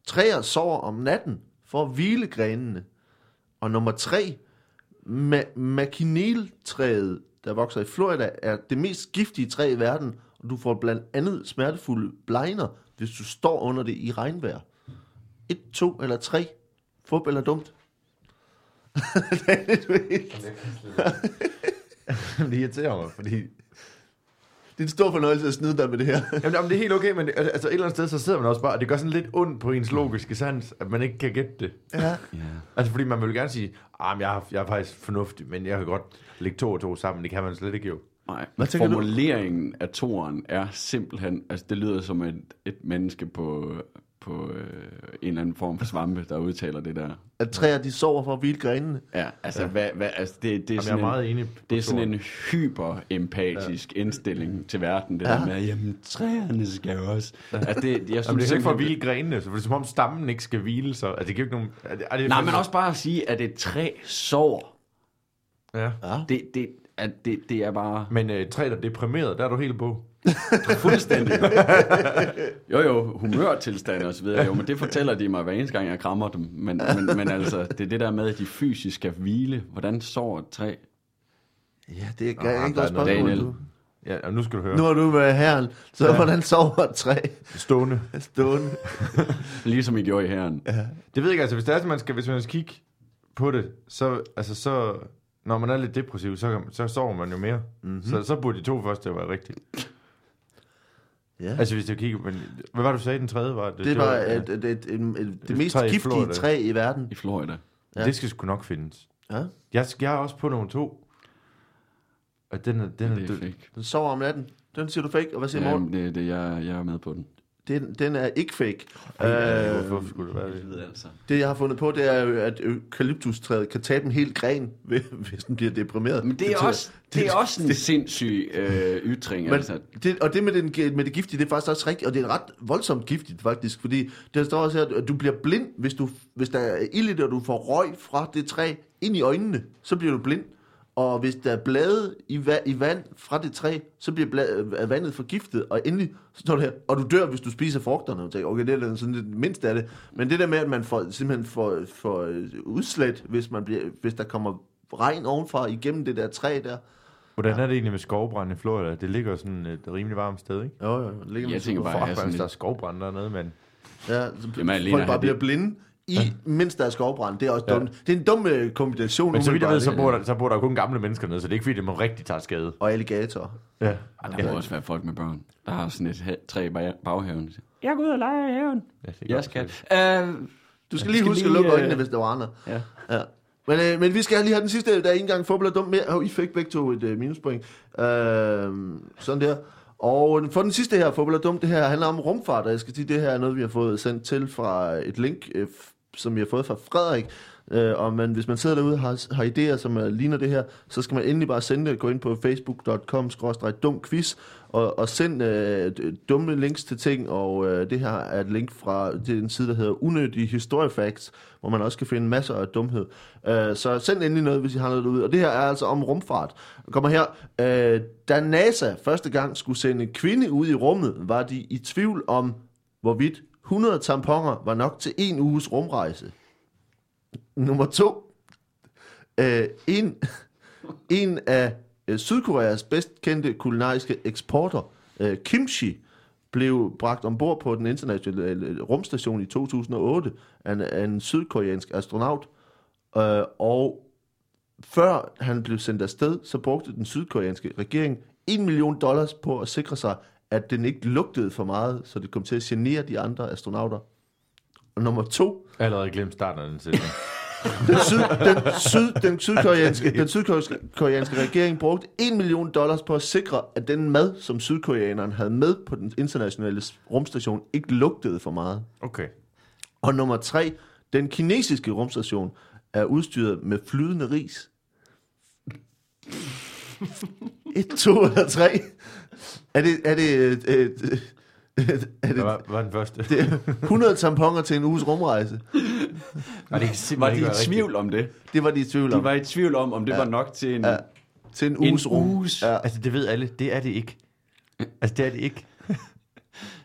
Træer sover om natten for at hvile grenene. Og nummer tre. Ma- Makineltræet, der vokser i Florida, er det mest giftige træ i verden, og du får blandt andet smertefulde blegner, hvis du står under det i regnvejr. Et, to eller tre. Fup eller dumt. det er lidt vildt. det irriterer mig, fordi... Det er en stor fornøjelse at snyde dig med det her. Jamen, jamen, det er helt okay, men det, altså et eller andet sted, så sidder man også bare, og det gør sådan lidt ondt på ens logiske sans, at man ikke kan gætte det. ja. Ja. Altså, fordi man vil gerne sige, ah, jeg, er, jeg er faktisk fornuftig, men jeg kan godt lægge to og to sammen. Det kan man slet ikke jo. Nej, Hvad tænker du? formuleringen af toren er simpelthen, altså det lyder som et, et menneske på, på øh, en eller anden form for svampe, der udtaler det der. At træer, de sover for at hvile grenene. Ja, altså, ja. Hvad, hvad, altså det, det, er Jamen, jeg er sådan en, meget enig. det er sådan en hyper-empatisk ja. indstilling til verden, det Ja. ja. der med, jamen træerne skal jo også. Altså, det, jeg synes, Jamen, det er ikke for at hvile grenene, så det er som om stammen ikke skal hvile, så altså, det giver ikke nogen... Er det, er det Nej, men også bare at sige, at et træ sover, Ja. Ja. det, det, at det, det er bare Men øh, træ, der er deprimeret, der er du helt på. fuldstændig. Jo, jo, humørtilstand og så videre, jo, men det fortæller de mig hver eneste gang, jeg krammer dem. Men, men, men altså, det er det der med, at de fysisk skal hvile. Hvordan sover et træ? Ja, det er Nå, ikke er noget- spørgsmål. Ja, og nu skal du høre. Nu har du været herren, så Ja. hvordan sover et træ Stående. stående? Ligesom I gjorde i herren. Ja. Det ved jeg ikke, altså hvis, det er, man skal, hvis man skal kigge på det, så, altså, så når man er lidt depressiv, så, så sover man jo mere. Mm-hmm. Så, så burde de to første være rigtigt. ja. Altså hvis du kigger, men hvad var det, du sagde, den tredje var? Det var ja. et, et, et, et, et, det Et mest træ i giftige Florida. træ i verden. I Florida. Ja. Det skal sgu nok findes. Ja. Jeg, jeg er også på nummer to. Og den er, den er, Det er død. fake. Den sover om natten. Den siger du fake, og hvad siger Morten? Jamen, det, det, jeg, jeg er med på den. Den, den er ikke fake. Ej, Øh, hvorfor skulle det være det? Helvede, altså. det, jeg har fundet på, det er jo, at eukalyptustræet kan tabe en hel gren, ved- hvis den bliver deprimeret. Men det er betyder- også, det er også en sindssyg øh, ytring, Men altså. det, og det med, den, med det giftige, det er faktisk også rigtigt, og det er ret voldsomt giftigt faktisk, fordi der står også her, at du bliver blind, hvis, du, hvis der er ild i det, og du får røg fra det træ ind i øjnene, så bliver du blind. Og hvis der er blade i, va- i vand fra det træ, så bliver bla- er vandet forgiftet, og endelig så står det her, og du dør, hvis du spiser frugterne. Og tænker, okay, det er sådan det mindste af det. Men det der med, at man får, simpelthen får, får øh, udslæt, hvis, man bliver, hvis der kommer regn ovenfra igennem det der træ der. Hvordan er det egentlig med skovbrand i Florida? Det ligger sådan et rimelig varmt sted, ikke? Jo, jo, ligger Jeg tænker bare, hvis der er skovbrand dernede, men... Ja, så Jamen, alene folk at bare bliver det- blinde, i, mens der er skovbrand. Det er også Ja. dumt. Det er en dum øh, kombination. Men så vidt jeg ved, så bor, der, så bor der jo kun gamle mennesker nede, så det er ikke fordi, det må rigtig tage skade. Og alligator. Ja. Ej, der må også være folk med børn, der har sådan et træ i bag- baghaven. Jeg går ud og leger i haven. ja Jeg skal. Uh, Du skal lige huske at lukke øjnene, hvis der var andre. Ja. Ja. Men, øh, men vi skal lige have den sidste, der er ikke engang fodbold dumt mere. Oh, I fik begge to et øh, minuspoint. Øh, sådan der. Og for den sidste her, fodbold dumt, det her handler om rumfart, og jeg skal sige, det her er noget, vi har fået sendt til fra et link, øh, som vi har fået fra Frederik. Øh, og man, hvis man sidder derude og har, har idéer, som er, ligner det her, så skal man endelig bare sende det. Gå ind på facebook.com dumquiz og, og send øh, dumme links til ting. Og øh, det her er et link fra det er en side, der hedder Unødige Historiefacts, hvor man også kan finde masser af dumhed. Øh, så send endelig noget, hvis I har noget derude. Og det her er altså om rumfart. Jeg kommer her. Øh, da NASA første gang skulle sende en kvinde ud i rummet, var de i tvivl om, hvorvidt 100 tamponer var nok til en uges rumrejse. Nummer to. Øh, en, en af øh, Sydkoreas bedst kendte kulinariske eksporter, øh, kimchi, blev bragt ombord på den internationale øh, rumstation i 2008 af en, af en sydkoreansk astronaut. Øh, og før han blev sendt afsted, så brugte den sydkoreanske regering 1 million dollars på at sikre sig, at den ikke lugtede for meget, så det kom til at genere de andre astronauter. Og nummer to, Allerede glemt starten af den sætning. den, syd, den, syd, den, sydkoreanske, den sydkoreanske regering brugte 1 million dollars på at sikre, at den mad, som sydkoreanerne havde med på den internationale rumstation, ikke lugtede for meget. Okay. Og nummer tre, den kinesiske rumstation er udstyret med flydende ris. Et, to eller tre. Er det, er det, øh, øh, øh, er Hvad det, var, hvad var den første? det er 100 tamponer til en uges rumrejse? Var det ikke Var de i tvivl om det? Det var de i tvivl De om. var i tvivl om, om det var nok til en... Ja. Til en En uges rum. uges. Ja. Altså, det ved alle. Det er det ikke. Altså, det er det ikke.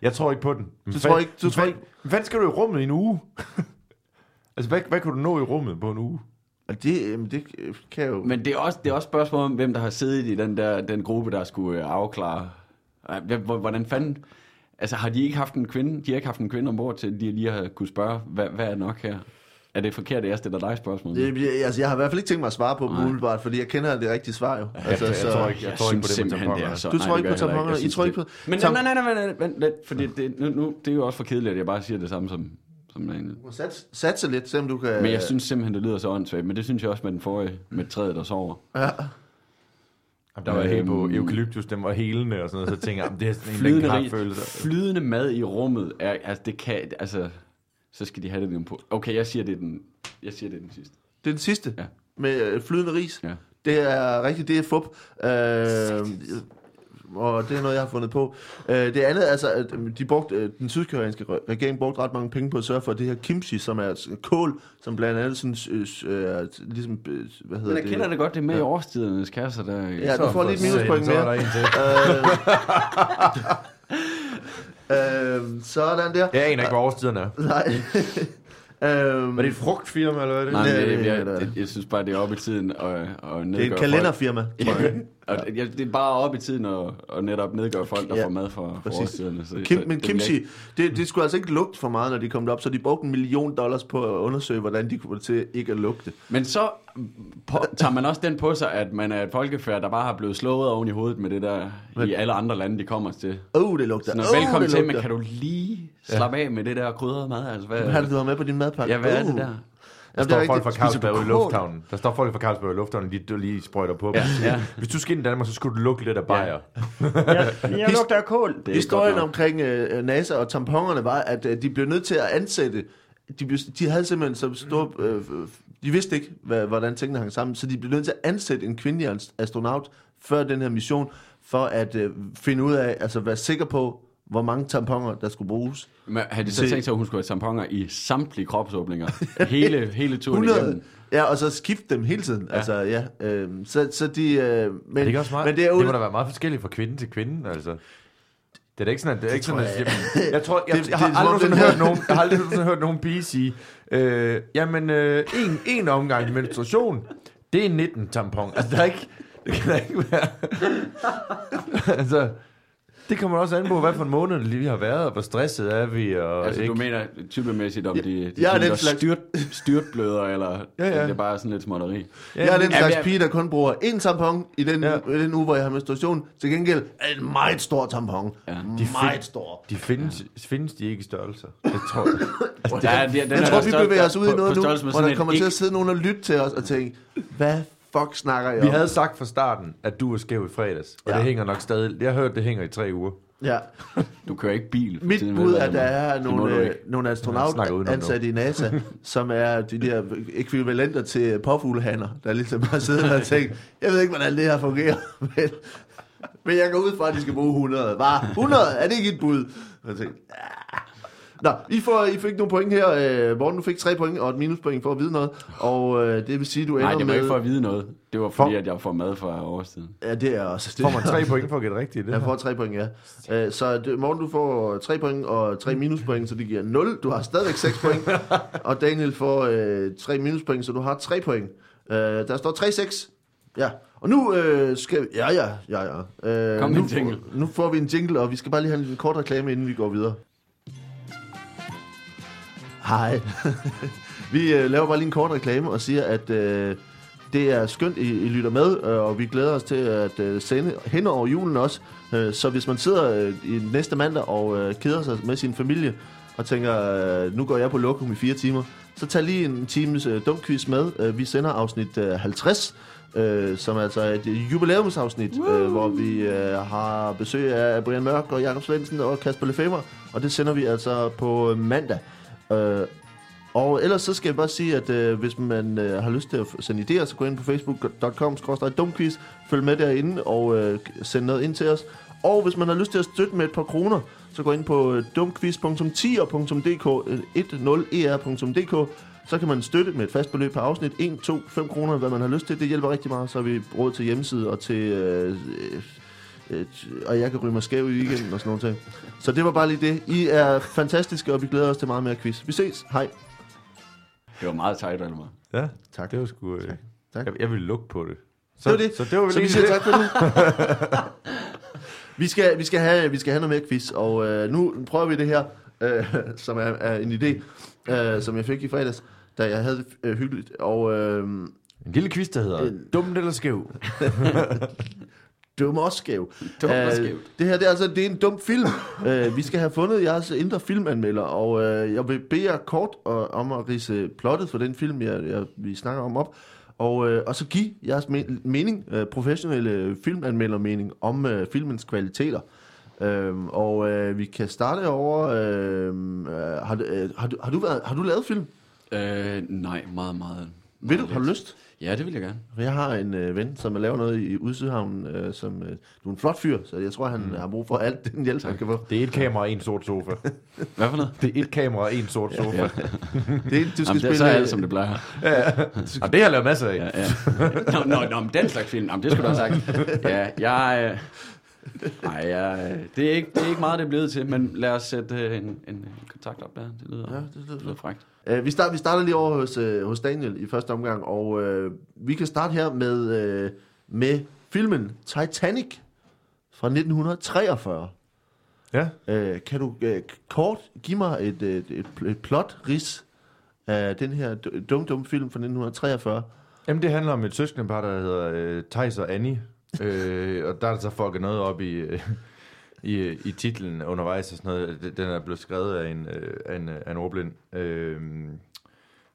Jeg tror ikke på den. Men Du hvad- tror ikke- du men tror hvad- ikke- Hvad skal du i rummet i en uge? altså, hvad, hvad kan du nå i rummet på en uge? Og det, jamen, det kan jo... Men det er også, det er også spørgsmål om, hvem der har siddet i den der den gruppe, der skulle øh, afklare, hvordan fanden... Altså, har de ikke haft en kvinde, de har ikke haft en kvinde ombord til, de lige har kunne spørge, hvad, hvad er nok her? Er det forkert, at jeg stiller dig spørgsmål? Det, jeg, altså, jeg har i hvert fald ikke tænkt mig at svare på dem umiddelbart, fordi jeg kender det rigtige svar jo. Jeg, jeg, jeg, tror ikke, jeg, jeg tror ikke på det med simpelthen, det er tamponer. så... Du tror nej, ikke det på tamponer? I tror ikke det- på- Men nej, nej, nej, nej, vent lidt, fordi det, nu, nu, det er jo også for kedeligt, at jeg bare siger det samme som, som Daniel. Du må sats, satse lidt, selvom du kan... Men jeg synes simpelthen, det lyder så åndssvagt, men det synes jeg også med den forrige, med træet, der sover. Ja. Der var helt på Øhm. eukalyptus, den var helende og sådan noget, så tænker jeg, "Jamen, det er sådan en Flydende, rig- kraftfølelse. flydende mad i rummet, er, altså det kan, altså, så skal de have det på. Okay, jeg siger, det er den, jeg siger, det er den sidste. Det er den sidste, Ja. med øh, flydende ris. Ja. Det er rigtigt, det er fup. Øh, og det er noget, jeg har fundet på. Øh, det andet, altså, at de brugte, øh, den sydkoreanske re- regering brugte ret mange penge på at sørge for at det her kimchi, som er altså kål, som blandt andet sådan, øh, øh, ligesom, øh, hvad hedder Men jeg kender det godt, det er med i årstidernes kasser, der... Ja, du får lige et minuspoint er mere. Øh, øh, sådan der. Jeg aner ikke, hvad årstiden er. Nej. øhm, Var det et frugtfirma, eller hvad er det? Nej, Det- det, det- jeg, det- jeg, jeg synes bare, det er oppe i tiden at nedgøre det er et kalenderfirma, tror jeg. Folk. Og det, ja, det er bare oppe i tiden at, at netop nedgøre folk, der Ja, får mad fra, årstiderne. Så, Kim, så men det jeg kimchi, ikke- det, det skulle altså ikke lugte for meget, når de kom op, så de brugte en million dollars på at undersøge, hvordan de kunne få det til ikke at lugte. Men så på, tager man også den på sig, at man er et folkefærd, der bare har blevet slået oven i hovedet med det der Men- i alle andre lande, de kommer til. Oh, det lugter. Så når oh, velkommen det til, men lugter. kan du lige slappe af med det der krydrede mad? Altså, hvad, Hvad har du med på din madpakke? ja, hvad er det der? Der Jamen, det er står folk fra Carlsberg i lufthavnen. Der står folk fra Carlsberg i lufthavnen, de, lige sprøjter på. Ja, Hvis- ja. Hvis du skal ind i Danmark, så skulle du lugte lidt af bajer. Jeg, jeg lugter af kål. Det Historien omkring øh, NASA og tamponerne var, at øh, de blev nødt til at ansætte, de, blev, de havde simpelthen så stor, øh, de vidste ikke, hvad, hvordan tingene hang sammen, så de blev nødt til at ansætte en kvindelig ast- astronaut før den her mission, for at øh, finde ud af, altså være sikker på, hvor mange tamponer, der skulle bruges. Men havde de så Se- tænkt sig, at hun skulle have tamponer i samtlige kropsåbninger? hele, hele turen 100, igennem? ja, og så skifte dem hele tiden. Ja. Altså, ja, øh, så, så de... Øh, men, Er det ikke også meget? men det er jo... det må da være meget forskelligt fra kvinde til kvinde, altså. Det er da ikke sådan, at det er ikke sådan, at tror jeg, jeg tror, jeg, Det- jeg, det har om aldrig her- hørt nogen, jeg har aldrig hørt nogen pige sige, øh, jamen, øh, en, en omgang menstruation, det er 19 tampon. Altså, der er ikke, det kan da ikke være. altså, det kommer også an på, hvad for en måned det lige har været, og hvor stresset er vi, og Altså, ikke. du mener typemæssigt, om de, de jeg er typer, slags- styrt, styrtbløder, eller Ja, ja. det er bare sådan lidt småtteri? Jeg er den Ja, slags men- pige, der kun bruger én tampon i den, Ja. ja. i den uge, hvor jeg har menstruation. Til gengæld er det en meget stor tampon. Ja. Ja. De Meget stor. De findes, findes de ikke i størrelser. Det tror jeg. Altså, der er, den Jeg tror, vi bevæger os ud i noget nu, hvor der kommer til at sidde nogen og lytte til os og tænke, hvad fuck snakker I om? Vi havde sagt fra starten, at du var skæv i fredags, og Ja. det hænger nok stadig. Jeg har hørt, det hænger i tre uger. Ja. Du kører ikke bil. for Mit tiden, bud er, at der er nogle, øh, nogle Jeg astronauter ansatte i NASA, som er de der ekvivalenter til påfuglehander, der ligesom har siddet og tænkt, jeg ved ikke, hvordan det her fungerer, men, men jeg går ud fra, at de skal bruge 100. Bare 100, er det ikke et bud? Og jeg tænkte, "Ah." Nå, I, får, I fik nogle point her. Øh, Morten, du fik tre point og et minuspoint for at vide noget. Og øh, det vil sige, du ender Nej, det var med... ikke for at vide noget. Det var fordi, For- at jeg får mad fra årstiden. Ja, det er også... Det Får man tre point for at gætte rigtigt det? Jeg får tre point, ja. Øh, Så det, Morten, du får tre point og tre minuspoint, så det giver 0. Du har stadigvæk 6 point. Og Daniel får øh, tre minuspoint, så du har 3 point. Øh, der står 3-6. Ja. Og nu øh, skal vi... Ja, ja, ja, ja. Øh, Kom med nu, en jingle. får- Nu får vi en jingle, og vi skal bare lige have en kort reklame, inden vi går videre. Hej. vi øh, laver bare lige en kort reklame og siger, at øh, det er skønt, I, I lytter med, øh, og vi glæder os til at øh, sende hen over julen også. Øh, så hvis man sidder øh, i næste mandag og øh, keder sig med sin familie, og tænker, øh, nu går jeg på lokum i fire timer, så tag lige en times øh, dumquiz med. Øh, vi sender afsnit øh, 50, øh, som er altså et jubilæumsafsnit, øh, hvor vi øh, har besøg af Brian Mørk og Jakob Svendsen og Kasper Lefebvre, og det sender vi altså på øh, mandag. Øh, og ellers så skal jeg bare sige, at øh, hvis man øh, har lyst til at sende idéer, så gå ind på facebook.com dumquiz, følg med derinde og øh, send noget ind til os. Og hvis man har lyst til at støtte med et par kroner, så gå ind på øh, dumquiz.10er.dk, 10er.dk, øh, så kan man støtte med et fast beløb per afsnit, 1, 2, 5 kroner, hvad man har lyst til. Det hjælper rigtig meget, så har vi råd til hjemmeside og til... Øh, øh, og jeg kan ryge mig skæv i weekenden og sådan noget ting. Så det var bare lige det. I er fantastiske, og vi glæder os til meget mere quiz. Vi ses. Hej. Det var meget tight, Almar. Ja, Tak. det var sgu... Øh, Tak. Jeg, jeg ville lukke på det. Så, det var det. Så det var vel så vi siger det. tak for nu. Vi skal, vi skal, have, vi skal have noget mere quiz, og øh, nu prøver vi det her, øh, som er, er en idé, øh, som jeg fik i fredags, da jeg havde det øh, hyggeligt. Og øh, En lille quiz, der hedder En- Dumt eller skæv. Dum og skæv. Dum og Øh, skæv. Det her det er altså det er en dum film. uh, vi skal have fundet jeres indre filmanmelder, og uh, jeg vil bede jer kort uh, om at rise plottet for den film, jeg, jeg, vi snakker om op. Og, uh, og så give jeres men- mening, uh, professionelle filmanmeldermening om uh, filmens kvaliteter. Uh, og uh, vi kan starte over. Uh, uh, har, du- uh, har, du, har, du været, har du lavet film? Øh, nej, meget, meget. Vil du? meget Har du lidt. lyst? Ja, det vil jeg gerne. For Jeg har en øh, ven, som laver noget i Udsydhavn, øh, som øh, du er en flot fyr, så jeg tror, han mm. har brug for alt den hjælp, han kan få. Det er et kamera og en sort sofa. Hvad for noget? Det er et kamera og en sort sofa. Ja. Det, er, du skal Jamen, det er spille... så alt, som det plejer. Og det har jeg lavet masser af. Ja, ja. Nå, nå, nå, men den slags film, jamen, det skulle du have sagt. Ja, jeg... øh, Nej, jeg, det, er ikke, det er ikke meget, det er blevet til, men lad os sætte øh, en, en, kontakt op der. Det lyder, Ja, ja, det det lyder lyder frækt. Øh, vi, starter, vi starter lige over hos, øh, hos Daniel i første omgang, og øh, vi kan starte her med, øh, med filmen Titanic fra 1943. Ja. Øh, kan du øh, kort give mig et, et, et, et plot ris af den her d- dum dum film fra 1943? Jamen, det handler om et søskendepar, der hedder øh, Thijs og Annie øh, og der er så fucket noget op i, øh, i, i titlen undervejs og sådan noget. Den er blevet skrevet af en, øh, af en, øh, af en ordblind. Øh,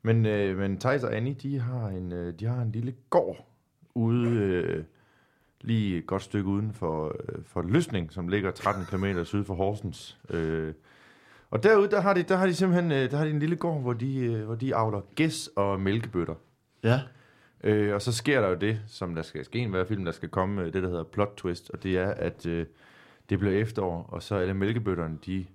men, øh, men Thijs og Annie, de har en, de har en lille gård ude øh, lige et godt stykke uden for, for Løsning, som ligger 13 km syd for Horsens. Øh, og derude, der har de, der har de simpelthen der har de en lille gård, hvor de, hvor de avler gæs og mælkebøtter. Ja. Øh, og så sker der jo det, som der skal ske i hver film, der skal komme, øh, det der hedder plot twist, og det er, at øh, det bliver efterår, og så alle mælkebøtterne, de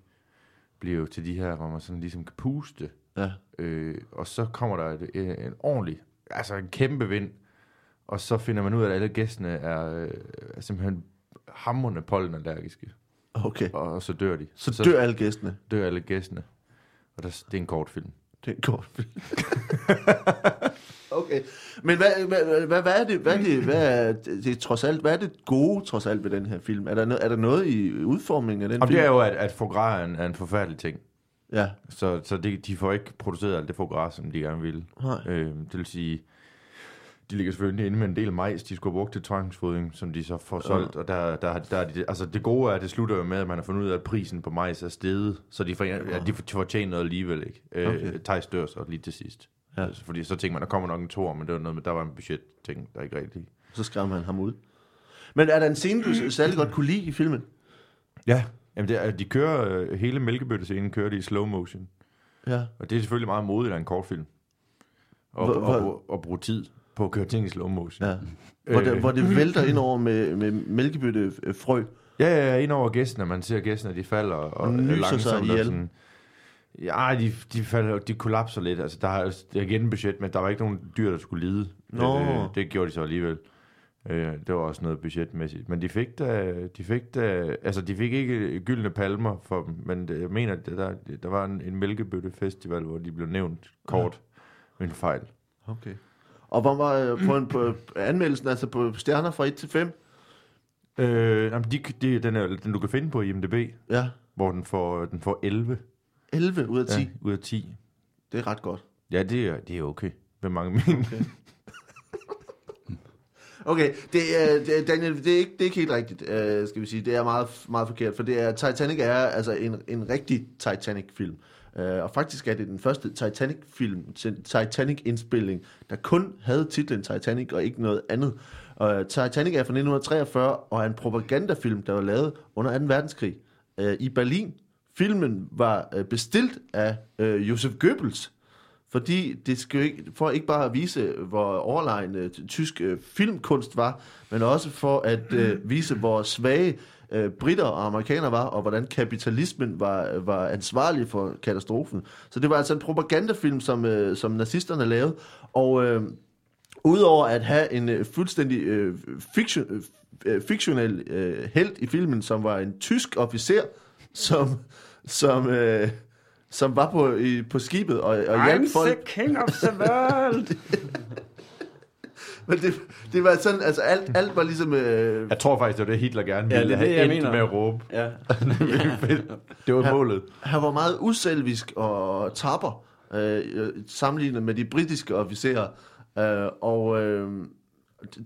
bliver jo til de her, hvor man sådan ligesom kan puste, Ja. øh, og så kommer der et, øh, en ordentlig, altså en kæmpe vind, og så finder man ud af, at alle gæstene er, øh, er simpelthen hamrende pollenallergiske, Okay. og, og så dør de. Så dør alle gæstene. dør alle gæstene. Og der, det er en kort film. Det er en kort film. okay. Men hvad, hvad, hvad, hvad er det, hvad er det, hvad er det, trods alt, hvad er det gode trods alt ved den her film? Er der, no, er der noget i udformningen af den Og film? det er jo, at, at foie gras er en, er en forfærdelig ting. Ja. Så, så det, de får ikke produceret alt det foie gras, som de gerne ville. Øh, det vil sige, de ligger selvfølgelig inde med en del majs, de skulle have brugt til tvangsfodring, som de så får solgt. Og der, der, der er de, altså det gode er, at det slutter jo med, at man har fundet ud af, at prisen på majs er steget, så de, får, ja, de får fortjener noget alligevel ikke. Øh, Okay. okay. Thijs dør så lige til sidst. Ja. Fordi så tænker man, der kommer nok en tor, men det var noget med, der var en budget ting, der ikke rigtig. Så skrev man ham ud. Men er der en scene, du særlig godt kunne lide i filmen? Ja, Jamen det er, de kører, øh, hele mælkebøttescenen kører de i slow motion. Ja. Og det er selvfølgelig meget modigt af en kortfilm. Og, Hvor- og, og, og bruge tid på at køre ting i slow motion. ja. Hvor, det, Øh. hvor det vælter ind over med, med mælkebøtte øh, frø. Ja, ja, ja, ind over gæstene. Man ser gæstene, de falder og, Og nyser sig langsomt og sådan. Ja, de, de, falder, de kollapser lidt. Altså, der er, det er igen budget, men der var ikke nogen dyr, der skulle lide. Nå. Øh, det gjorde de så alligevel. Øh, det var også noget budgetmæssigt. Men de fik da, de fik da, altså de fik ikke gyldne palmer for dem, men det, jeg mener, at der, der var en, en mælkebøttefestival, hvor de blev nævnt kort med en fejl. Okay. Og hvor var øh, på, en, på anmeldelsen, altså på stjerner fra 1 til 5? Øh, jamen, de, de, den, er, den, du kan finde på IMDb, Ja. hvor den får, den får 11 11 ud af 10. ja, ud af 10. Det er ret godt. Ja, det er, det er okay. Med mange mine. Okay, det er, det er, Daniel, det er, ikke, det er ikke helt rigtigt, uh, skal vi sige. Det er meget, meget forkert, for det er, Titanic er altså en, en rigtig Titanic-film. Uh, og faktisk er det den første Titanic-film, Titanic-indspilling, der kun havde titlen Titanic og ikke noget andet. Uh, Titanic er fra 1943 og er en propagandafilm, der var lavet under 2. verdenskrig uh, i Berlin. Filmen var uh, bestilt af uh, Josef Goebbels, fordi det skal ikke, for ikke bare at vise, hvor overlegen øh, tysk øh, filmkunst var, men også for at øh, vise, hvor svage øh, britter og amerikanere var, og hvordan kapitalismen var, var ansvarlig for katastrofen. Så det var altså en propagandafilm, som, øh, som nazisterne lavede, og øh, udover at have en øh, fuldstændig øh, fiction, øh, fiktionel øh, held i filmen, som var en tysk officer, som, som, øh, som var på, i, på skibet og, og hjalp I'm folk. the king of the world. Men det, det var sådan, altså alt, alt var ligesom... Øh, Jeg tror faktisk, det var det, Hitler gerne Ja, ville det er det, have jeg endt mener. med at råbe. Ja. Det var målet. han var meget uselvisk og tapper, øh, øh, sammenlignet med de britiske officerer. Øh, og øh,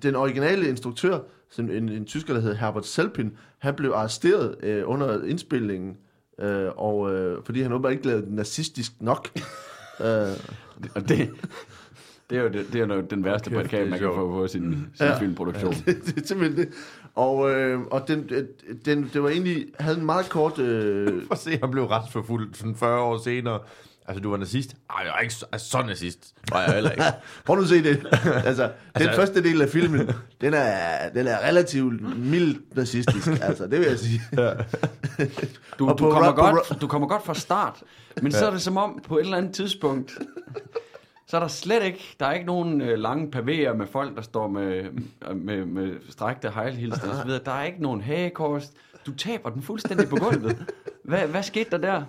den originale instruktør, som en, en tysker, der hed Herbert Selpin, han blev arresteret øh, under indspilningen, øh, og, øh, fordi han åbenbart ikke lavede nazistisk nok. øh, Og det, det er jo, det, det er jo den værste det prædikat, man kan få på sin, sin Ja. filmproduktion. det er simpelthen det. Og, øh, og den, den, det var egentlig, havde en meget kort... Øh, For at se, han blev retsforfulgt sådan 40 år senere. Altså, du var nazist? Ej, jeg er ikke så, altså, så nazist. Var jeg heller ikke. Prøv nu at se det. Altså, den Altså- første del af filmen, den er, den er relativt mildt nazistisk, altså, det vil jeg sige. Du, Og du, på kommer rap- på godt, du kommer godt fra start, men så er det som om, på et eller andet tidspunkt, så er der slet ikke, der er ikke nogen øh, lange pavéer med folk, der står med, med, med strækte hejlhilster og så videre. Der er ikke nogen hagekors. Du taber den fuldstændig på gulvet. Hvad, hvad skete der der?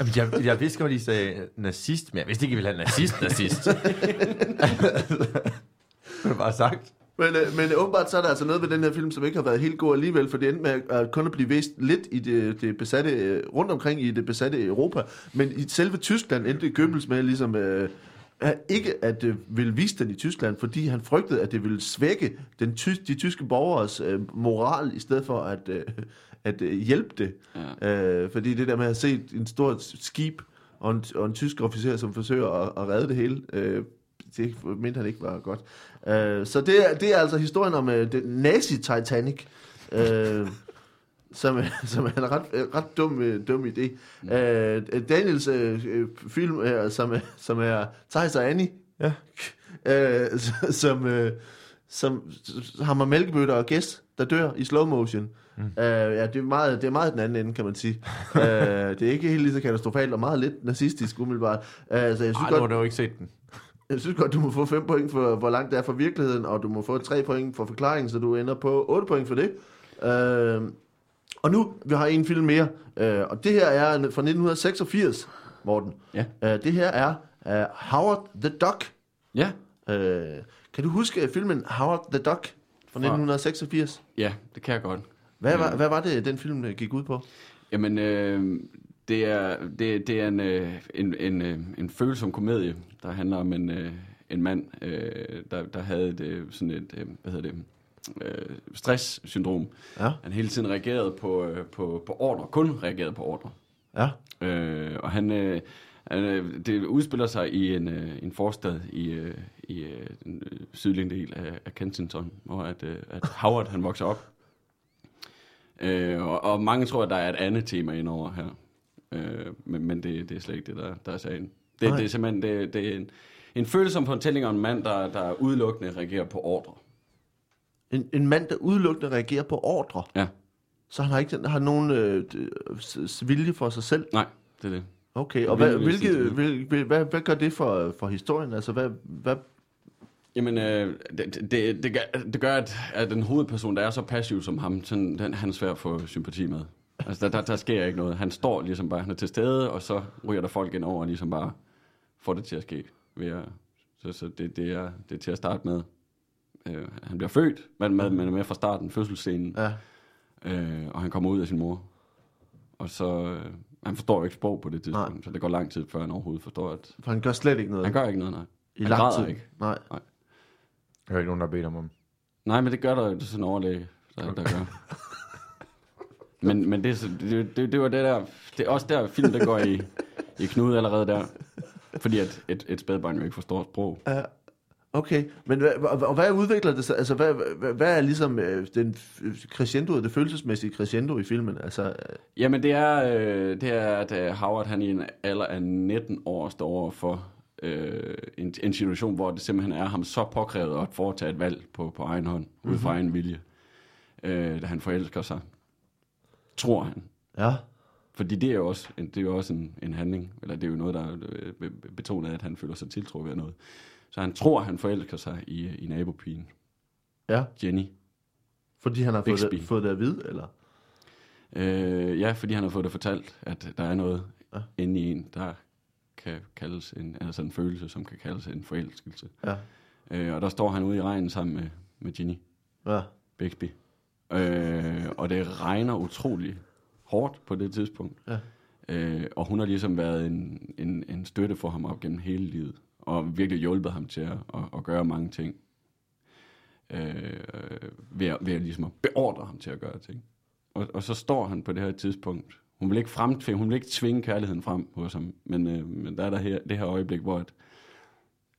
Jamen, jeg, jeg vidste godt, at I sagde nazist, men jeg vidste ikke, at I ville have nazist-nazist. det var bare sagt. Men, øh, men åbenbart så er der altså noget ved den her film, som ikke har været helt god alligevel, for det endte med at kun at blive vist lidt i det, det besatte, øh, rundt omkring i det besatte Europa, men i selve Tyskland endte Goebbels med ligesom... Øh, ikke at øh, ville vise den i Tyskland, fordi han frygtede, at det ville svække den ty- de tyske borgers øh, moral, i stedet for at, øh, at øh, hjælpe det. Ja. Øh, fordi det der med at se en stor skib og en, og en tysk officer, som forsøger at, at redde det hele, øh, det mente han ikke var godt. Øh, så det er, det er altså historien om øh, den nazi-Titanic, øh, som, er- som er en ret, ret dum, øh, dum idé. Øh, Daniels øh, øh, film, øh, som, er, som er Thijs og Annie, Ja. øh, som, øh, som s- har man mælkebøtter og gæst, der dør i slow motion. Mm. Øh, ja, det er, meget, det er meget den anden ende, kan man sige. øh, det er ikke helt lige så katastrofalt, og meget lidt nazistisk umiddelbart. Øh, så jeg synes, Ej, nu godt, har du jo ikke set den. jeg synes godt, du må få 5 point for, hvor langt det er fra virkeligheden, og du må få 3 point for forklaringen, så du ender på 8 point for det. Øh, og nu, vi har en film mere, øh, og det her er fra 1986, Morten. Ja. Øh, det her er øh, Howard the Duck. Ja, Øh, kan du huske filmen Howard the Duck fra 1986? ja, det kan jeg godt. Hvad, var, hvad var det, den film øh, gik ud på? Jamen, øh, det er, det, det er en, øh, en, en, øh, en følsom komedie, der handler om en, en mand, øh, der, der havde et, sådan et, hvad hedder det, øh, stresssyndrom. Ja, Han hele tiden reagerede på, på, på ordre, kun reagerede på ordre. ja, Øh, og han, øh, han, det udspiller sig i en, øh, en forstad i, øh, i øh, den sydlige del af, af Kensington, hvor at, øh, at Howard han vokser op. Øh, og, og mange tror, at der er et andet tema indover her. Øh, men men det, det er slet ikke det, der, der er sagen. Det, Nej. det er simpelthen det, det er en, en følsom fortælling om en mand, der, der udelukkende reagerer på ordre. en, en mand, der udelukkende reagerer på ordre, Ja, så han har ikke har nogen øh, vilje for sig selv. nej, det er det. Okay, og hvad, vil hvilke, hvil, hvil, hvad, hvad gør det for, for historien? Altså, hvad, hvad, Jamen, øh, det, det, det, gør, det gør, at, at den hovedperson, der er så passiv som ham, sådan, den, han er svær at få sympati med. Altså, der, der, der sker ikke noget. Han står ligesom bare, han er til stede, og så ryger der folk ind over, og ligesom bare får det til at ske. Ved at, så så det, det, er, det er til at starte med. Øh, han bliver født, men med, men er med fra starten, fødselsscenen, ja, øh, og han kommer ud af sin mor. Og så, øh, han forstår ikke sprog på det tidspunkt, Nej. så det går lang tid, før han overhovedet forstår, at for han gør slet ikke noget. han gør ikke noget, nej. I han lang tid. ikke. Nej. Jeg har ikke nogen, der har bedt ham om. Nej, men det gør der jo det er sådan en overlæge, der, der gør. Men, men det, er så- det, det, det var det der, det er også der film, der går i, i knude allerede der. Fordi at et, et spædbarn jo ikke forstår sprog. Ja. Okay, men hvad, og, og hvad udvikler det sig? Altså, hvad, hvad, hvad er ligesom øh, den crescendo, det følelsesmæssige crescendo i filmen? Altså, øh, Jamen det er, øh, det er at øh, Howard han i en alder af 19 år står over for øh, en, en situation, hvor det simpelthen er ham så påkrævet at foretage et valg på, på egen hånd, mm-hmm. ud fra egen vilje. Øh, da han forelsker sig. Tror han. ja, Fordi det er jo også en, det er jo også en, en handling, eller det er jo noget, der er øh, be- betonet, at han føler sig tiltrukket af noget. Så han tror, han forelsker sig i, i nabopigen, ja, Jenny. fordi han har fået Bixby. det, fået det at vide, eller? Øh, ja, fordi han har fået det fortalt, at der er noget ja. inde i en, der kan kaldes en, altså en følelse, som kan kaldes en forelskelse. Ja. Øh, og der står han ude i regnen sammen med, med Ginny Ja. Bixby. Øh, og det regner utrolig hårdt på det tidspunkt. Ja. Øh, og hun har ligesom været en, en, en støtte for ham op gennem hele livet. Og virkelig hjulpet ham til at, at, at gøre mange ting. Øh, ved, at, ved at ligesom at beordre ham til at gøre ting. Og, og så står han på det her tidspunkt. Hun vil ikke fremtvinge, hun vil ikke tvinge kærligheden frem hos ham. Men, øh, men der er der her, det her øjeblik, hvor at,